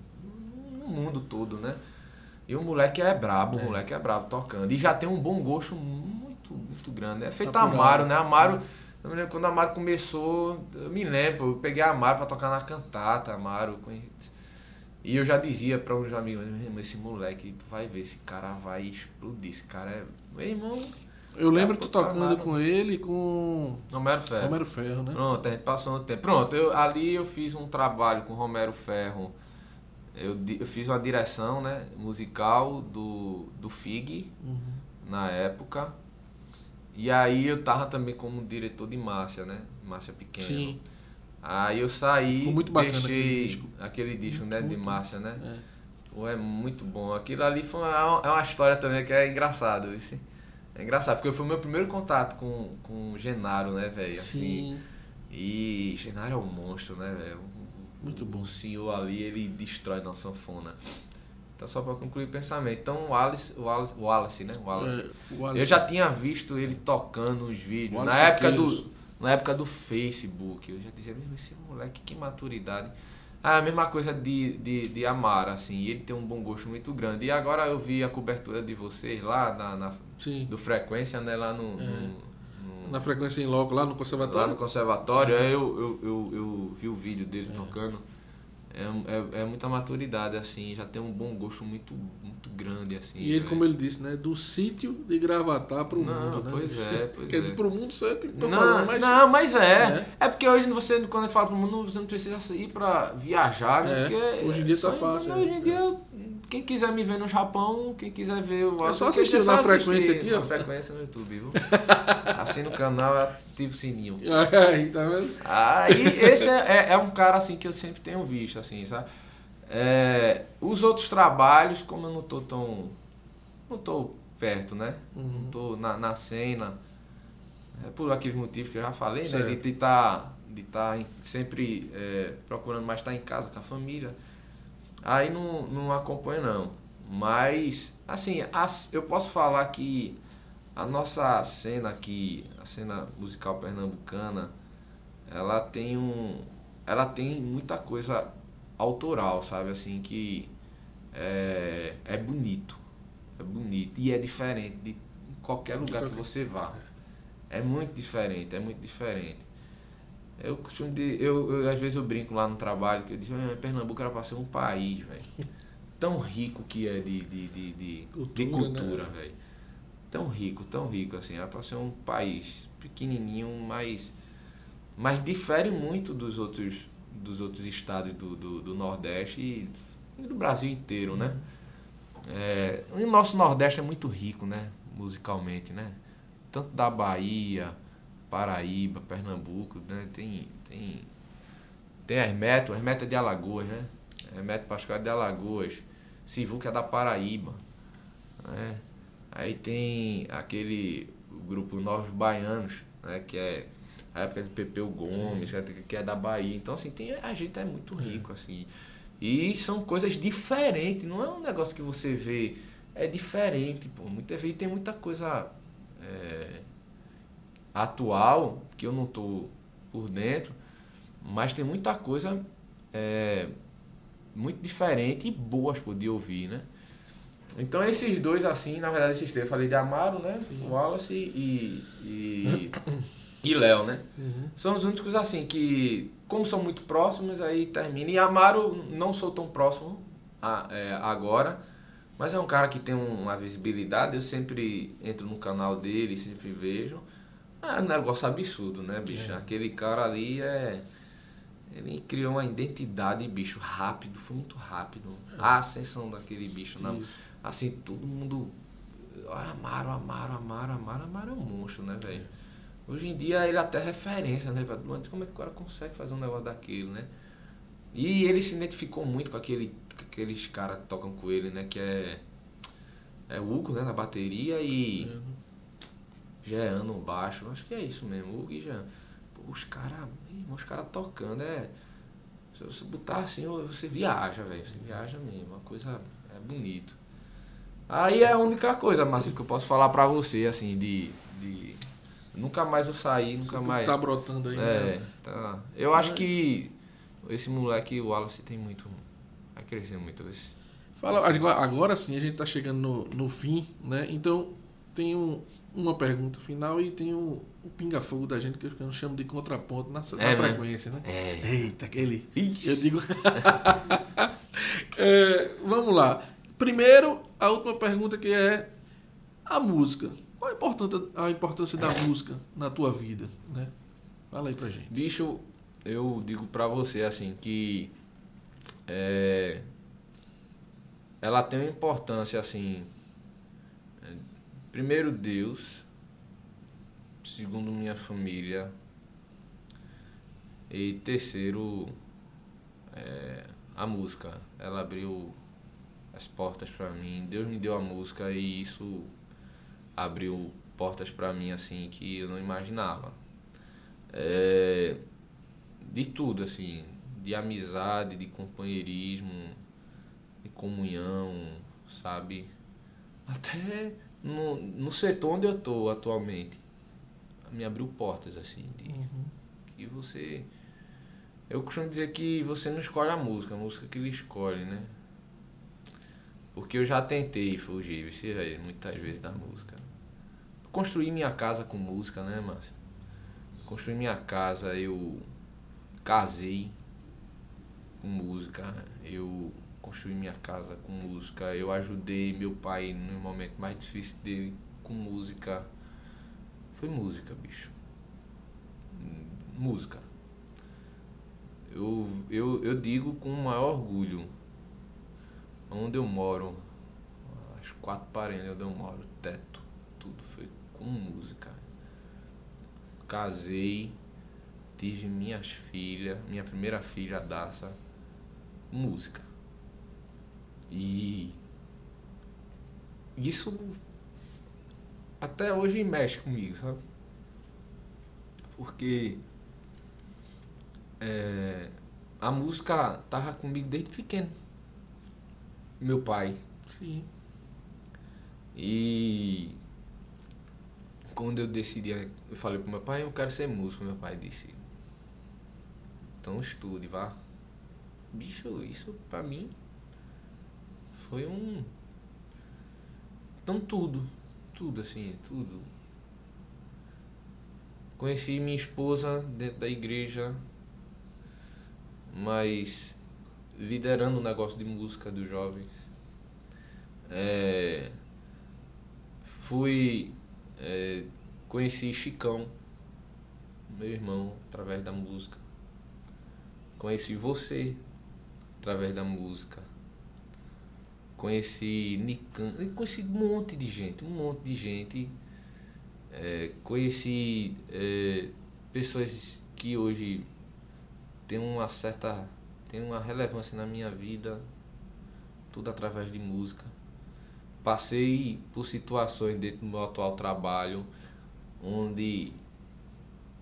No mundo todo, né? E o moleque é brabo, o moleque é brabo tocando. E já tem um bom gosto muito, muito grande. É feito Apurado. Amaro, né? Amaro. Eu me lembro quando a Amaro começou, eu me lembro, eu peguei a Amaro pra tocar na cantata, Amaro. E eu já dizia pra uns amigos, meu irmão, esse moleque, tu vai ver, esse cara vai explodir. Esse cara é. Meu irmão, Eu lembro tu tocando com ele e com Romero Ferro. Romero Ferro, né? Pronto, a gente passou um tempo. Pronto, eu, ali eu fiz um trabalho com Romero Ferro. Eu, eu fiz uma direção né, musical do, do FIG Uhum. na época. E aí eu tava também como diretor de Márcia, né? Márcia Pequeno. Sim. Aí eu saí, Ficou muito bacana deixei aquele disco. aquele disco, né, de Márcia, né? É. Pô, é muito bom. Aquilo ali foi uma, é uma história também que é engraçado, isso. É engraçado, porque foi o meu primeiro contato com, com o Genaro, né, velho? Assim, Sim. e Genaro é um monstro, né, velho? Muito bom. O senhor ali, ele destrói na sanfona. Então, só pra concluir o pensamento. Então, o Wallace, o Wallace, o Wallace né? O Wallace. É, o Wallace- Eu já tinha visto ele tocando os vídeos. Na época, Siqueiros. do, na época do Facebook. Eu já dizia, "Meu, esse moleque, que maturidade. Ah, a mesma coisa de, de, de Amara, assim. Ele tem um bom gosto muito grande. E agora eu vi a cobertura de vocês lá na, na- do Frequência, né? Lá no, É. no- no- Na frequência em loco, lá no lá conservatório. no conservatório. Sim. Aí eu, eu, eu, eu vi o vídeo dele tocando. É, é, é muita maturidade, assim. Já tem um bom gosto muito, muito grande, assim. E ele, velho. como ele disse, né? Do sítio de Gravatar pro Não, mundo, né? pois é, pois Quer é. dizer, pro mundo sempre tô Não, falando, mas... não, mas é. É. é. porque hoje você, quando a gente fala pro mundo, você não precisa ir pra viajar, né? É, Porque hoje em dia tá fácil, Hoje é. em dia, quem quiser me ver no Japão, quem quiser ver o É só assistir na frequência aqui, ó. Na frequência no YouTube, viu? Assina o canal, ativa o sininho. Aí, tá vendo? Aí, esse é, é, é um cara, assim, que eu sempre tenho visto, assim, sabe? É, os outros trabalhos, como eu não tô tão... Não tô perto, né? Uhum. Não tô na, na cena. É por aqueles motivos que eu já falei, né? Certo. De estar de tá em- sempre é, procurando mais estar em casa com a família. Aí não, não acompanho, não. Mas, assim, as- eu posso falar que a nossa cena aqui, a cena musical pernambucana, ela tem um. Ela tem muita coisa autoral, sabe? Assim, que é, é bonito. É bonito. E é diferente de qualquer lugar que você vá. É muito diferente, é muito diferente. Eu costumo de, eu, eu, às vezes eu brinco lá no trabalho que eu digo, "Ah, Pernambuco era pra ser um país, velho. Tão rico que é de, de, de, de Cultura, de cultura, né? velho. Tão rico, tão rico assim. Era pra ser um país pequenininho, mas, mas difere muito dos outros, dos outros estados do, do, do Nordeste e, e do Brasil inteiro, né? É, o nosso Nordeste é muito rico, né? Musicalmente, né? Tanto da Bahia, Paraíba, Pernambuco, né? Tem, tem, tem Hermeto, Hermeto é de Alagoas, né? Hermeto Pascoal é de Alagoas. Sivuca é da Paraíba, né? Aí tem aquele grupo Novos Baianos, né? Que é a época de Pepeu Gomes, que é- que é da Bahia. Então, assim, tem, a gente é muito rico, assim. E são coisas diferentes, não é um negócio que você vê, é diferente, pô. Muita vezes tem muita coisa é, atual que eu não tô por dentro, mas tem muita coisa é, muito diferente e boas pô, de ouvir, né? Então esses dois, assim, na verdade, esses três, eu falei de Amaro, né? Sim. Wallace e, e, e Léo, né? Uhum. São os únicos assim que, como são muito próximos, aí termina. E Amaro não sou tão próximo a- é, agora, mas é um cara que tem um- uma visibilidade. Eu sempre entro no canal dele, sempre vejo. É um negócio absurdo, né, bicho? É. Aquele cara ali é. Ele criou uma identidade, bicho, rápido, foi muito rápido. A ascensão daquele bicho, não. Isso. Assim, todo mundo. ah, Amaro, Amaro, Amaro, Amaro, Amaro é um monstro, né, velho? Hoje em dia ele é até referência, né, velho? Como é que o cara consegue fazer um negócio daquele, né? E ele se identificou muito com, aquele, com aqueles caras que tocam com ele, né? Que é. É Hugo, né? Na bateria e. Jean no baixo. Acho que é isso mesmo, Hugo e Jean. Os caras. Os caras tocando é. Se você botar assim, você viaja, velho. Você viaja mesmo. Uma coisa. É bonito. Aí é a única coisa, Márcio, que eu posso falar pra você, assim, de. de nunca mais eu saí, nunca Esse mais. Tá brotando aí, É, né? tá. Eu acho que esse moleque, o Wallace, tem muito. Vai crescer muito. Esse. Fala, agora, agora sim, a gente tá chegando no, no fim, né? Então, tem um- uma pergunta final e tem o, o pinga-fogo da gente, que eu chamo de contraponto na, na É, né? frequência, né? É. Eita, aquele. Ixi. Eu digo. É, vamos lá. Primeiro, a última pergunta que é a música. Qual a importância, a importância da música na tua vida, né? Fala aí pra gente. Bicho, eu digo pra você assim que é, ela tem uma importância assim. é, Primeiro Deus, segundo minha família. E terceiro, é, a música. Ela abriu as portas para mim. Deus me deu a música e isso abriu portas para mim assim que eu não imaginava. É, de tudo assim, de amizade, de companheirismo, de comunhão, sabe? Até no, no setor onde eu tô atualmente, me abriu portas assim de Uhum. e você eu costumo dizer que você não escolhe a música, a música que ele escolhe, né? Porque eu já tentei fugir, você vê, muitas vezes da música. Eu construí minha casa com música, né, Márcio? Construí minha casa, eu casei com música, eu construí minha casa com música, eu ajudei meu pai no momento mais difícil dele com música. Foi música, bicho. Música. Eu, eu, eu digo com o maior orgulho. Onde eu moro, as quatro paredes onde eu moro, teto, tudo foi com música. Casei, tive minhas filhas, minha primeira filha, Daça, música. E isso até hoje mexe comigo, sabe? Porque é, a música tava comigo desde pequeno. Meu pai. Sim. E quando eu decidi, eu falei pro meu pai, eu quero ser músico, meu pai disse. Então estude, vá. Bicho, isso pra mim foi um. Então tudo. Tudo assim, tudo. Conheci minha esposa dentro da igreja, mas liderando o negócio de música dos jovens. É, fui. é, conheci Chicão, meu irmão, através da música. Conheci você através da música. Conheci Nican, conheci um monte de gente, um monte de gente. É, conheci é, pessoas que hoje têm uma certa. Têm uma relevância na minha vida, tudo através de música. Passei por situações dentro do meu atual trabalho onde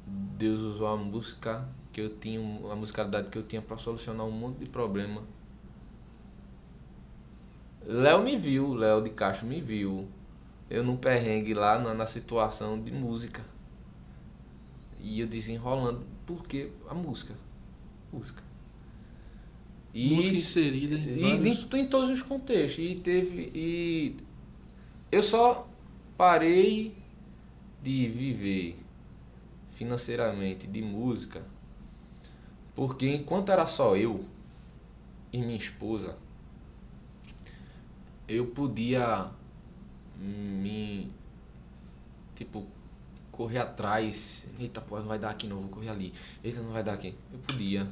Deus usou a música que eu tinha, a musicalidade que eu tinha para solucionar um monte de problema. Léo me viu, Léo de Castro me viu. Eu num perrengue lá na, na situação de música. E eu desenrolando, porque a música. Música. E Música inserida em e vários... em, em todos os contextos. E teve. E eu só parei de viver financeiramente de música porque enquanto era só eu e minha esposa, eu podia me tipo correr atrás. Eita, pô, não vai dar aqui não, vou correr ali. Eita, não vai dar aqui. Eu podia.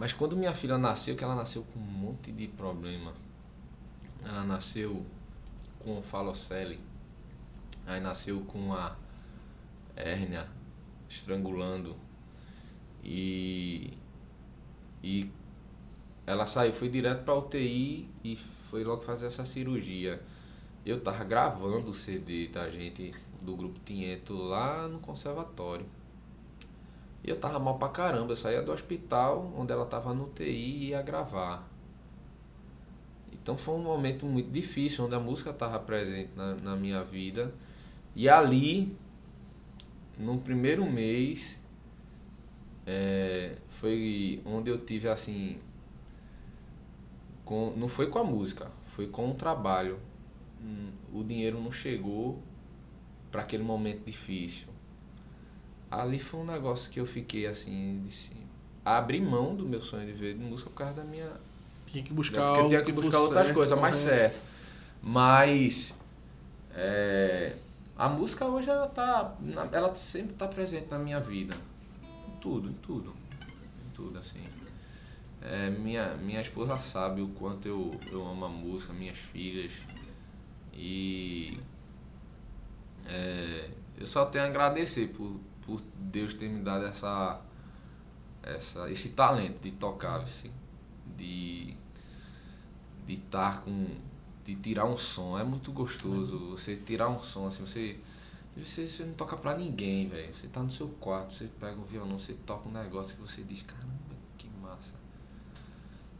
Mas quando minha filha nasceu, que ela nasceu com um monte de problema. Ela nasceu com falocele. Aí nasceu com a hérnia estrangulando. E e ela saiu, foi direto pra UTI e foi logo fazer essa cirurgia. Eu tava gravando o CD da gente, do grupo Tinheto, lá no conservatório. E eu tava mal pra caramba. Eu saía do hospital, onde ela tava no UTI e ia gravar. Então foi um momento muito difícil, onde a música tava presente na, na minha vida. E ali, no primeiro mês, é, foi onde eu tive assim. Com, não foi com a música, foi com o trabalho. Hum, O dinheiro não chegou para aquele momento difícil. Ali foi um negócio que eu fiquei assim, disse, abri mão do meu sonho de ver de música por causa da minha Tinha que buscar é porque eu tinha que buscar outras certo, coisas mais correto. certas. Mas é, a música hoje ela tá. Ela sempre tá presente na minha vida. Em tudo, em tudo. Em tudo, assim. É, minha, minha esposa sabe o quanto eu, eu amo a música, minhas filhas. E é, eu só tenho a agradecer por, por Deus ter me dado essa, essa, esse talento de tocar, assim, de de estar com de tirar um som. É muito gostoso você tirar um som assim você você, você não toca pra ninguém velho. Você tá no seu quarto você pega um violão você toca um negócio que você diz caramba que massa.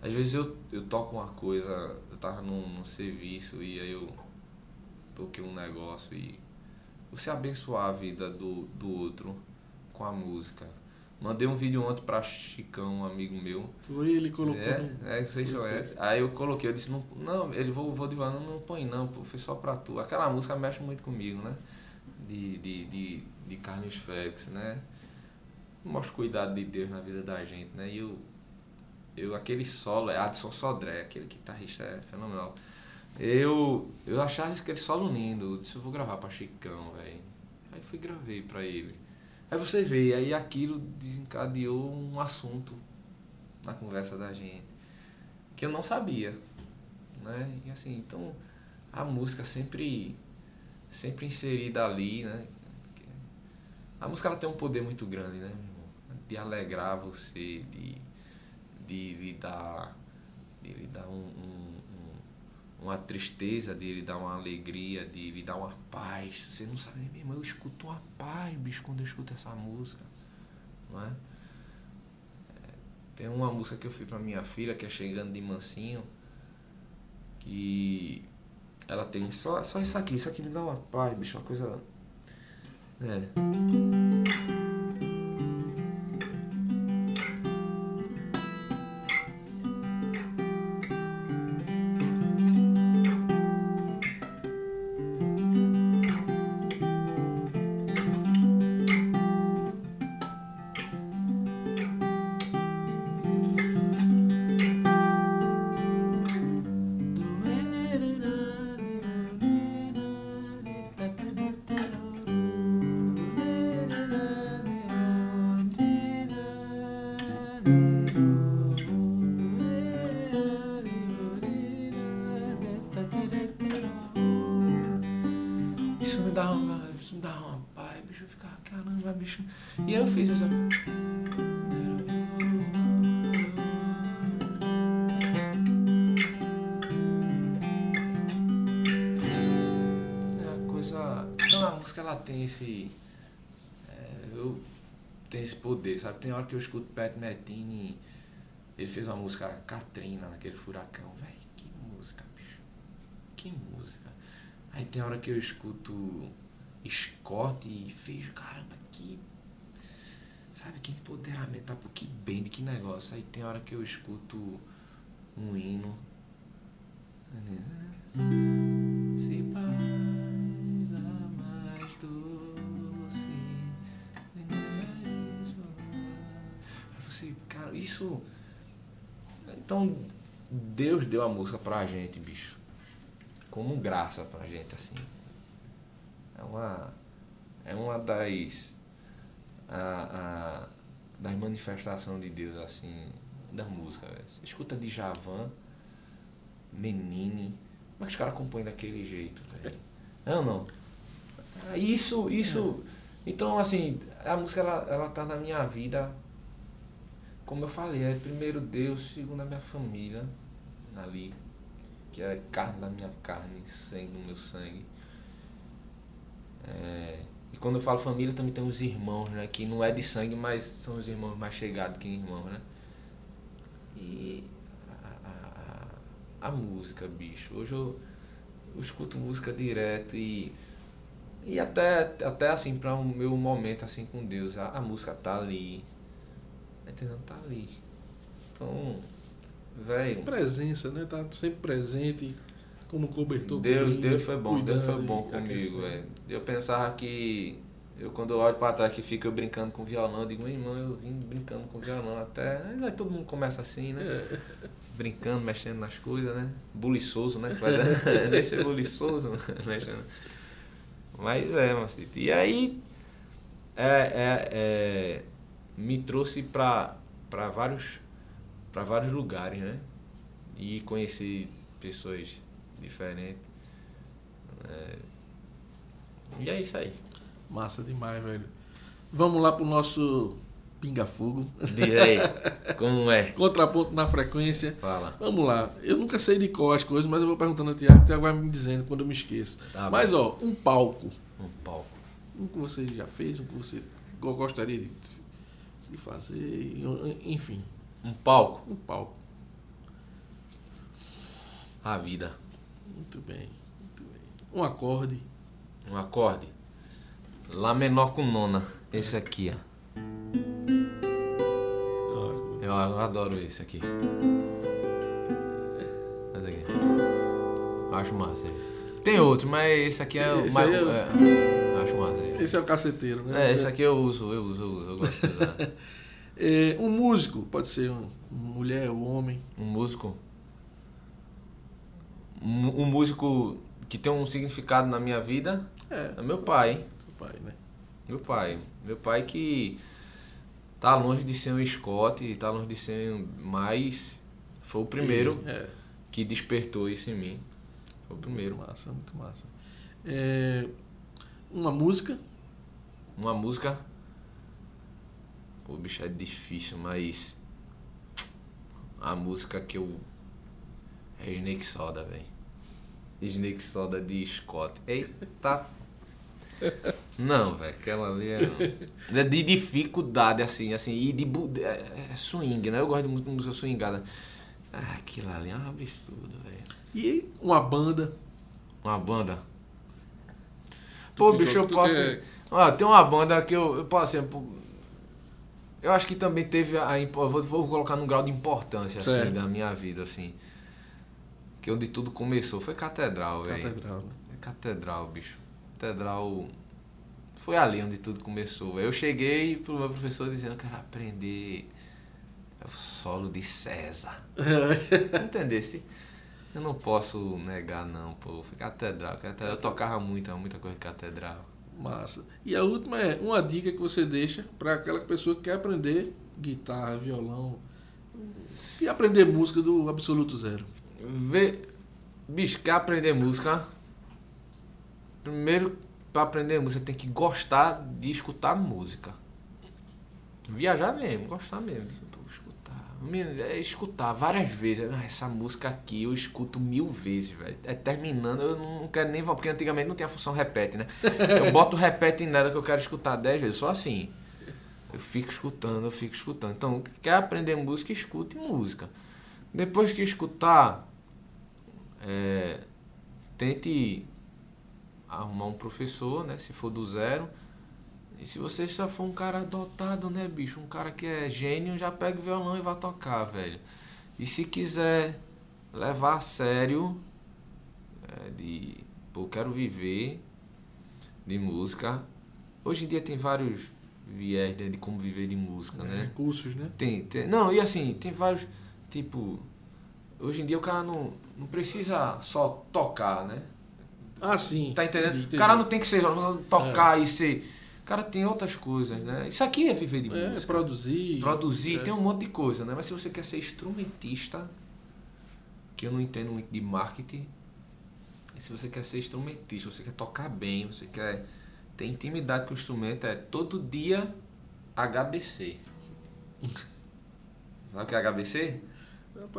Às vezes eu, eu toco uma coisa eu tava num, num serviço e aí eu toquei um negócio e você abençoar a vida do, do outro com a música Mandei um vídeo ontem pra Chicão, um amigo meu. Foi ele colocou. É, no- é, vocês conhecem. Aí eu coloquei, eu disse, não, não ele vou, vou de não, não põe não, pô, foi só pra tu. Aquela música mexe muito comigo, né? De, de, de, de Carlos Félix, né? Mostra o cuidado de Deus na vida da gente, né? E eu, eu aquele solo, é Adson Sodré, aquele guitarrista é fenomenal. Eu, eu achava aquele solo lindo, eu disse, eu vou gravar pra Chicão, velho. Aí fui gravei pra ele. Aí você vê, aí aquilo desencadeou um assunto na conversa da gente que eu não sabia, né? E assim, então a música sempre sempre inserida ali, né? A música ela tem um poder muito grande, né, meu irmão? De alegrar você, de de lhe dar de lhe dar um- um- uma tristeza, de lhe dar uma alegria, de lhe dar uma paz. Você não sabe, meu irmão, eu escuto uma paz, bicho, quando eu escuto essa música, não é? Tem uma música que eu fiz pra minha filha, que é Chegando de Mansinho, que ela tem só, só isso aqui, isso aqui me dá uma paz, bicho, uma coisa. É. que eu escuto Pat Metini, ele fez uma música Katrina naquele furacão, velho, que música, bicho. Que música. Aí tem hora que eu escuto Scott e vejo, caramba, que. Sabe, que empoderamento, tá? Que bem, que negócio. Aí tem hora que eu escuto um hino. Se isso. Então, Deus deu a música pra gente, bicho. Como graça pra gente, assim. É uma. É uma das. A, a, das manifestações de Deus, assim, da música. velho. Escuta de Javan, Menine. Como é que os caras compõem daquele jeito, velho? É ou não? Isso, isso. Então, assim, a música ela, ela tá na minha vida. Como eu falei, é primeiro Deus, segundo a minha família, ali, que é carne da minha carne, sangue do meu sangue. É, e quando eu falo família, também tem os irmãos, né? Que não é de sangue, mas são os irmãos mais chegados que irmãos, né? E a, a, a, música, bicho. Hoje eu, eu escuto música direto e. E até, até assim, para o meu momento assim com Deus, a, a música tá ali. Tá entendendo? Tá ali. Então, velho. Presença, né? Tá sempre presente como cobertor. Deus, cobrindo, Deus foi bom, Deus foi bom comigo, velho. Eu pensava que. Eu quando eu olho pra trás que fica eu brincando com violão, eu digo, meu irmão, eu vim brincando com violão até. Aí todo mundo começa assim, né? É. Brincando, mexendo nas coisas, né? Buliçoso, né? Vai dar- Nem ser buliçoso, mexendo. Mas é, Macito. E aí é, é, é, me trouxe pra vários para vários lugares, né? E conheci pessoas diferentes. É, E é isso aí. Massa demais, velho. Vamos lá pro nosso pinga-fogo. Diz aí, como é? Contraponto na frequência. Fala. Vamos lá. Eu nunca sei de qual as coisas, mas eu vou perguntando ao Tiago, o Tiago vai me dizendo quando eu me esqueço. Tá mas, bom. ó, um palco. Um palco. Um que você já fez, um que você go- gostaria de, de fazer, enfim, Um palco. um palco. A vida. Muito bem, muito bem. Um acorde. Um acorde. Lá menor com nona. Esse aqui, ó. Eu adoro esse aqui. Aqui. Acho massa esse. Tem outro, mas esse aqui é o Esse mais. aí é- é, acho massa esse. Esse é o caceteiro, né? É, esse aqui eu uso, eu uso, eu uso, eu gosto de usar. É, um músico, pode ser um, mulher ou homem. Um músico. Um, um músico que tem um significado na minha vida É, é meu pai. seu pai, né? Meu pai. Meu pai que tá longe de ser um Scott, tá longe de ser um. Mas foi o primeiro É, que despertou isso em mim. Foi o primeiro. muito massa, muito massa. É, uma música. Uma música. Pô, bicho, é difícil, mas. A música que eu. É Snake Soda, velho. Snake Soda de Scott. Eita. Não, velho, aquela ali é. É de dificuldade, assim, assim, e de. É é swing, né? Eu gosto de música, swingada. Ah, aquilo ali é um absurdo. E uma banda. Uma banda. Pô, bicho, eu posso. quer- Ah, tem uma banda que eu, eu. Eu acho que também teve a. Vou, vou colocar num grau de importância, assim, Certo. da minha vida, assim. Que onde tudo começou foi Catedral, velho. Catedral, né? É Catedral, bicho. Catedral. Foi ali onde tudo começou, velho. Eu cheguei pro meu professor dizendo que eu quero aprender o solo de César. Entendesse? Eu não posso negar, não, pô. Foi catedral, catedral. Eu tocava muito, muita coisa de catedral. Massa. E a última é uma dica que você deixa para aquela pessoa que quer aprender guitarra, violão e aprender música do absoluto zero. Vê, bicho, quer aprender música? Primeiro, pra aprender música, tem que gostar de escutar música. Viajar mesmo, gostar mesmo. Escutar. É escutar várias vezes. Ah, essa música aqui eu escuto mil vezes, velho. É terminando, eu não quero nem. Porque antigamente não tinha a função repete, né? Eu boto repete nela que eu quero escutar dez vezes, só assim. Eu fico escutando, eu fico escutando. Então, quer aprender música, escute música. Depois que escutar, é, tente arrumar um professor, né? Se for do zero. E se você já for um cara dotado, né, bicho? Um cara que é gênio, já pega o violão e vai tocar, velho. E se quiser levar a sério, é, de, pô, quero viver de música. Hoje em dia tem vários viés né, de como viver de música, né? Cursos, né? Tem, tem. Não, e assim, tem vários. Tipo. Hoje em dia o cara não, não precisa só tocar, né? Ah, sim. Tá entendendo? Entendi, O cara não tem que ser tocar e ser. O cara tem outras coisas, né? Isso aqui é viver de É, música. produzir. Produzir, é. tem um monte de coisa, né? Mas se você quer ser instrumentista, que eu não entendo muito de marketing, se você quer ser instrumentista, você quer tocar bem, você quer ter intimidade com o instrumento, é todo dia HBC. Sabe o que é HBC?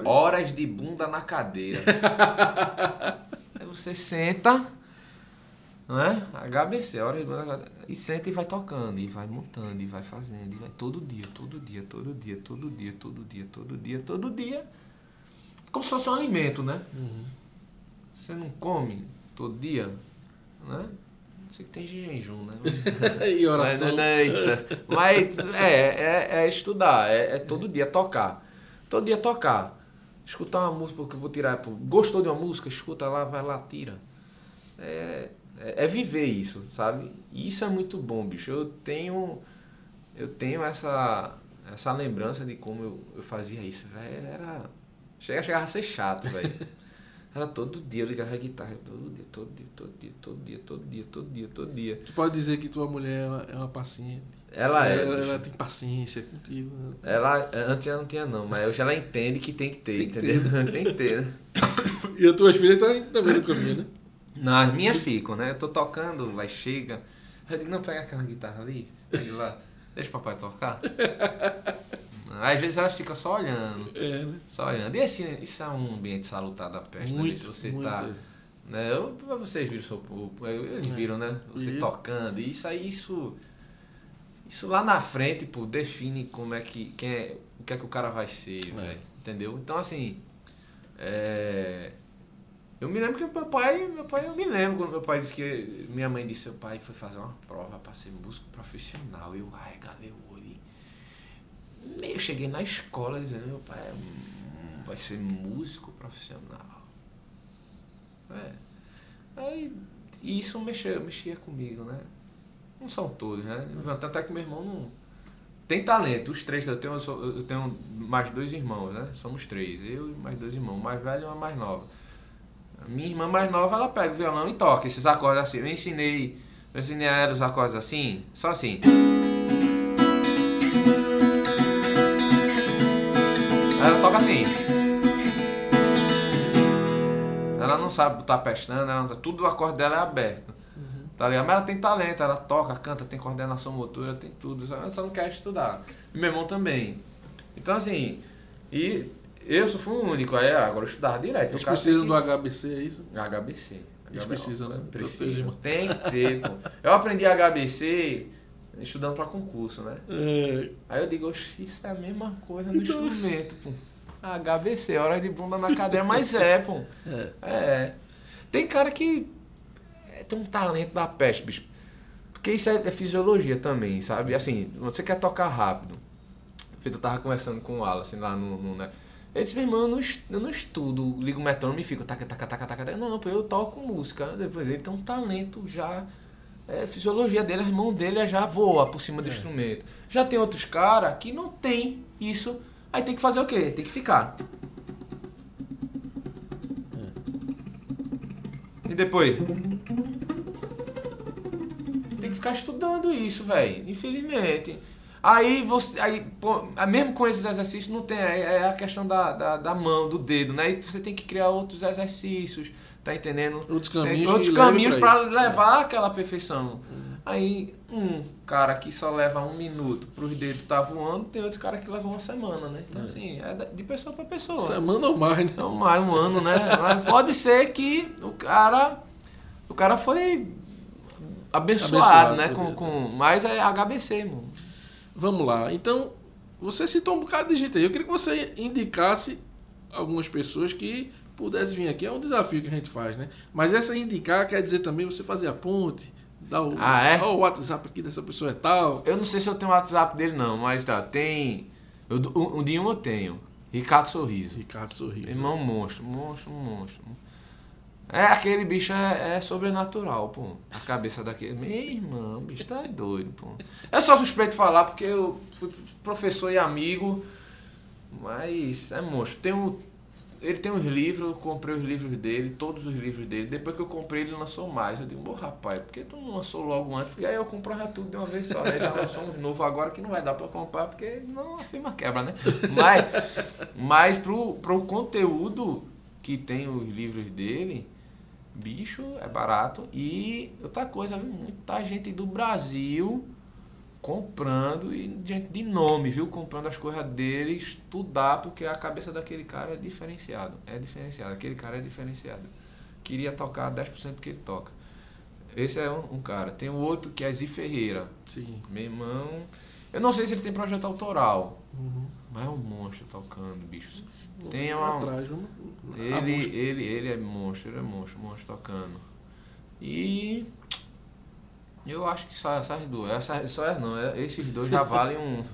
Horas de bunda na cadeira. Aí você senta, não é? HBC, bunda na cadeira. E senta e vai tocando, e vai montando, e vai fazendo. E vai todo dia, todo dia, todo dia, todo dia, todo dia, todo dia, todo dia. Como se fosse um alimento, né? Uhum. Você não come todo dia, né? Você que tem jejum, né? e oração. Mas, eita. Mas é, é, é estudar, é, é todo dia tocar. Todo dia tocar. Escutar uma música, porque eu vou tirar. Gostou de uma música? Escuta lá, vai lá, tira. É, é, é viver isso, sabe? E isso é muito bom, bicho. Eu tenho. Eu tenho essa, essa lembrança de como eu, eu fazia isso, velho. Era. Chega, chegava a ser chato, velho. Era todo dia, eu ligava a guitarra. Todo dia, todo dia, todo dia, todo dia, todo dia, todo dia, todo dia. Tu pode dizer que tua mulher é uma, é uma paciente. Ela é. Ela, ela tem paciência contigo. né? Ela, antes ela não tinha não, mas hoje ela entende que tem que ter, Tem que entendeu? tem que ter, né? E as tuas filhas estão também no caminho, né? Não, as minhas ficam, né? Eu tô tocando, vai, chega. Eu digo, não, pega aquela guitarra ali, pega lá, deixa o papai tocar. Às vezes elas ficam só olhando, É, né? só olhando. E esse, isso é um ambiente salutar da peste, né? Muito, Se você muito. tá. Né? Eu, vocês viram, seu- o- o- eles É. viram, né? Você tocando. E isso aí, isso. Isso lá na frente, pô, define como é que. Quem é, o que é que o cara vai ser, É. velho. Entendeu? Então assim. é, Eu me lembro que meu pai, meu pai, eu me lembro quando meu pai disse que. Minha mãe disse seu pai foi fazer uma prova para ser músico profissional. Eu, galera, o olho. Eu cheguei na escola dizendo, meu pai hum, vai ser músico profissional. É. Aí e isso mexia, mexia comigo, né? Não são todos, né? Tanto é que meu irmão não. Tem talento, os três, eu tenho, eu tenho mais dois irmãos, né? Somos três, eu e mais dois irmãos, o mais velho e uma mais nova. Minha irmã mais nova, ela pega o violão e toca esses acordes assim. Eu ensinei, eu ensinei a ela os acordes assim, só assim. Ela toca assim. Ela não sabe botar pestana, ela não sabe, tudo o acorde dela é aberto. Tá ligado? Mas ela tem talento, ela toca, canta, tem coordenação motora, tem tudo. Ela só não quer estudar. E meu irmão também. Então assim, e eu só fui o único, aí agora eu estudava direto. Eles precisam do HBC, é isso? HBC. Eles precisam, né? Teus Precisa. irmãos. Tem que ter, pô. Eu aprendi HBC estudando pra concurso, né? É, Aí eu digo, "Oxe, isso é a mesma coisa no instrumento, pô. HBC, hora de bunda na cadeira, mas é, pô. é. É. Tem cara que tem um talento da peste, bicho. Porque isso é, é fisiologia também, sabe? Assim, você quer tocar rápido. Eu tava conversando com o Wallace lá no. no né? Ele disse, meu irmão, eu não, eu não estudo, ligo o metrônomo e fico taca, taca, taca, taca, taca. Não, eu toco música. Depois ele tem um talento já. É, fisiologia dele, a mão dele é já voa por cima do instrumento. Já tem outros caras que não tem isso. Aí tem que fazer o quê? Tem que ficar. E depois? Tem que ficar estudando isso, velho. Infelizmente. Aí você. Aí, pô, ah, mesmo com esses exercícios, não tem. É é a questão da, da, da mão, do dedo, né? E você tem que criar outros exercícios, tá entendendo? Outros Tem caminhos, outros que caminhos isso. levar aquela perfeição. Aí, um cara que só leva um minuto pros dedos tá voando, tem outro cara que leva uma semana, né? Então, assim, é de pessoa pra pessoa. Semana ou mais, né? Então, mais um ano, né? Mas pode ser que o cara. O cara foi abençoado, Abençoado, né? Com, Deus, com, mas é HBC, irmão. Vamos lá. Então, você citou um bocado de gente aí. Eu queria que você indicasse algumas pessoas que pudessem vir aqui. É um desafio que a gente faz, né? Mas essa indicar quer dizer também você fazer a ponte, dar o, Ah, é? o WhatsApp aqui dessa pessoa é tal. Eu não sei se eu tenho o WhatsApp dele, não, mas tá, tem. Eu, um, um de um eu tenho. Ricardo Sorriso. Ricardo Sorriso. Irmão monstro, monstro, monstro. É, aquele bicho é, é sobrenatural, pô. A cabeça daquele. Meu irmão, o bicho tá doido, pô. É só suspeito falar porque eu fui professor e amigo, mas é monstro. Tem um, ele tem uns livros, eu comprei os livros dele, todos os livros dele. Depois que eu comprei, ele lançou mais. Eu digo, pô, rapaz, por que tu não lançou logo antes? Porque aí eu comprava tudo de uma vez só. Ele já lançou um novo agora que não vai dar pra comprar, porque não a firma quebra, né? Mas, mas pro, pro conteúdo que tem os livros dele, bicho, é barato. E outra coisa, muita gente do Brasil comprando e gente de nome, viu? Comprando as coisas dele, estudar, porque a cabeça daquele cara é diferenciado. É diferenciado. Aquele cara é diferenciado. Queria tocar 10% do que ele toca. Esse é um, um cara. Tem o outro que é Zi Ferreira. Sim. Meu irmão. Eu não sei se ele tem projeto autoral, Uhum. mas é um monstro tocando, bicho. Tem uma- atrás, Ele, ele, ele é monstro, ele é monstro, monstro tocando. E eu acho que só essas duas, essas, só não, é- esses dois já valem um.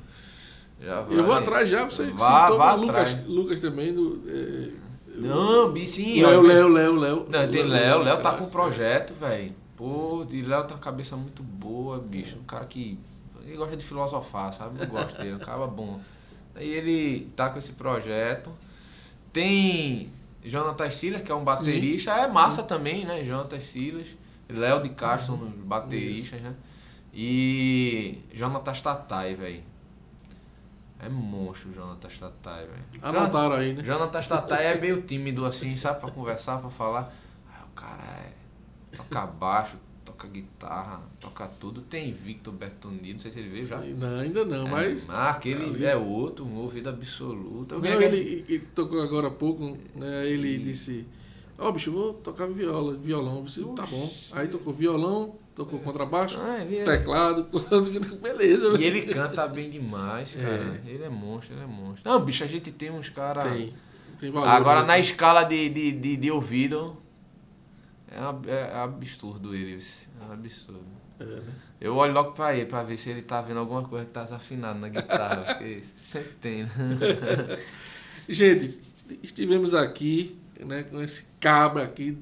Já Eu vou valem- atrás já, você vá, vá Lucas, atrás. Lucas também do. É, Não, sim, Léo, Léo, Léo, Léo. Não, tem Léo, Léo tá com um projeto, velho. Pô, e Léo tem uma cabeça muito boa, bicho. Um cara que. Ele gosta de filosofar, sabe? Eu gosto dele, um cara bom. Aí ele tá com esse projeto. Tem Jonathan Silas, que é um baterista. É massa também, né? Jonathan Silas. Léo de Castro, Uhum. um bateristas, né? E Jonathan Tatai, velho. É monstro o Jonathan Tatai, velho. Anotaram aí, né? Jonathan Tatai é meio tímido assim, sabe? Pra conversar, pra falar. Aí o cara é. Toca baixo, toca guitarra, toca tudo. Tem Victor Bertoni, não sei se ele veio já. Não, ainda não, É, mas. ah, aquele ali- é outro, um ouvido absoluto. Não, ganhei- ele, ele tocou agora há pouco, né? Ele disse, ó bicho, eu vou tocar viola, violão. Eu disse, tá bom. Aí tocou violão, tocou contrabaixo, Ah, ele é- teclado, beleza. E ele canta bem demais, cara. Ele é monstro, ele é monstro. Não, bicho, a gente tem uns caras. Tem, tem valor. Agora né? na escala de, de, de, de ouvido. É, ab- é absurdo ele, é um absurdo. É, né? Eu olho logo pra ele pra ver se ele tá vendo alguma coisa que tá desafinado na guitarra. porque sempre tem, né? Gente, estivemos aqui, né, com esse cabra aqui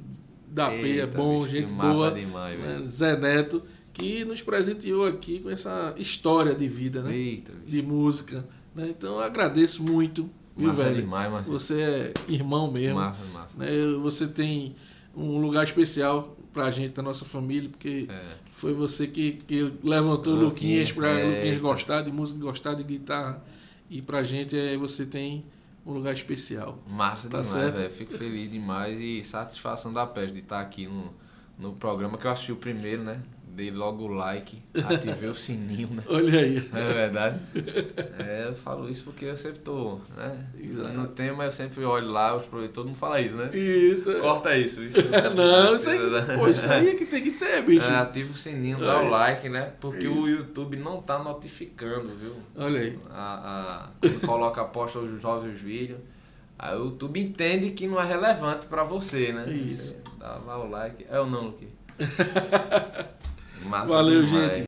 da Peia, Eita, bom, bicho, gente boa, demais, né. Zé Neto, que nos presenteou aqui com essa história de vida, né? Eita. De música. Né? Então eu agradeço muito, viu, Massa velho? demais, Marcelo. Você é irmão mesmo. Massa, massa. né? Você tem um lugar especial pra gente, da nossa família, porque É. foi você que, que levantou o Luquinhas, Luquinhas pra é, Luquinhas gostar de música, gostar de guitarra. E pra gente é, você tem um lugar especial. Massa Tá demais, certo. velho. Fico feliz demais e satisfação da peste de estar aqui no, no programa que eu assisti o primeiro, né? Dei logo o like, ativei o sininho, né? Olha aí. É verdade. É, eu falo isso porque eu sempre tô, né? Exato. No tema eu sempre olho lá, os todo mundo fala isso, né? Isso. é. Corta isso. isso Não, isso aí, que- pô, isso aí é que tem que ter, bicho. É, ativa o sininho, dá É. o like, né? Porque o Isso. YouTube não tá notificando, viu? Olha aí. A, a, quando coloca, posta os novos vídeos, aí o YouTube entende que não é relevante pra você, né? Isso. Você dá lá o like. É ou não, Luque? Massa Valeu, demais. gente.